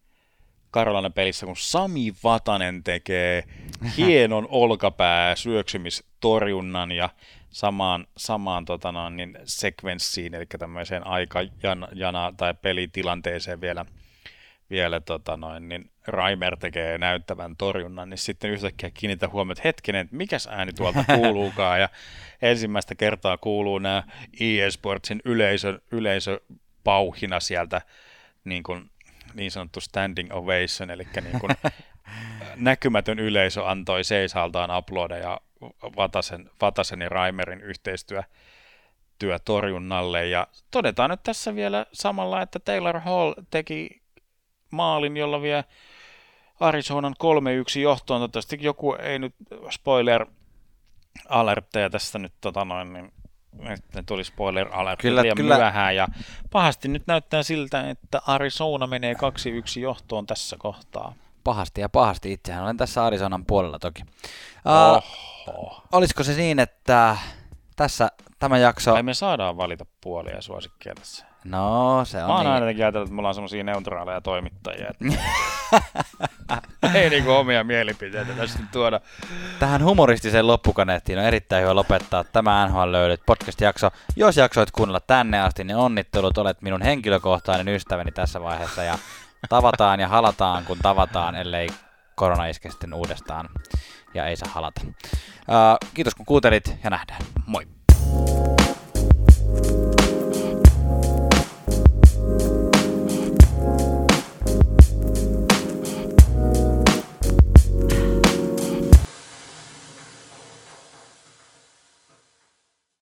Karolainen pelissä, kun Sami Vatanen tekee hienon olkapää syöksymistorjunnan ja samaan, samaan tota no, niin sekvenssiin, eli tämmöiseen aikajana tai pelitilanteeseen vielä, vielä tota noin, niin Raimer tekee näyttävän torjunnan, niin sitten yhtäkkiä kiinnitä huomioon, että hetkinen, että mikäs ääni tuolta kuuluukaan, ja ensimmäistä kertaa kuuluu nämä eSportsin yleisö, yleisöpauhina sieltä niin, kuin, niin sanottu standing ovation, eli niin kuin näkymätön yleisö antoi seisaltaan aplodeja Vatasen, Vatasen ja Raimerin yhteistyö työ torjunnalle. Ja todetaan nyt tässä vielä samalla, että Taylor Hall teki maalin, jolla vie Arizonan 3-1 johtoon. Toivottavasti joku ei nyt spoiler alertteja tästä nyt tota noin, niin että tuli spoiler alert kyllä, kyllä. myöhään ja pahasti nyt näyttää siltä, että Arizona menee 2-1 johtoon tässä kohtaa.
Pahasti ja pahasti itsehän olen tässä Arizonan puolella toki.
Uh, Oho.
olisiko se niin, että tässä tämä jakso...
Ai me saadaan valita puolia suosikkia tässä.
No, se on
Mä oon
niin.
aina ajatellut, että mulla on semmosia neutraaleja toimittajia. Että ei niinku omia mielipiteitä tässä nyt tuoda.
Tähän humoristiseen loppukaneettiin on erittäin hyvä lopettaa tämä NHL löydyt podcast-jakso. Jos jaksoit kuunnella tänne asti, niin onnittelut, olet minun henkilökohtainen ystäväni tässä vaiheessa ja tavataan ja halataan, kun tavataan, ellei korona iske sitten uudestaan ja ei saa halata. Uh, kiitos kun kuuntelit ja nähdään. Moi!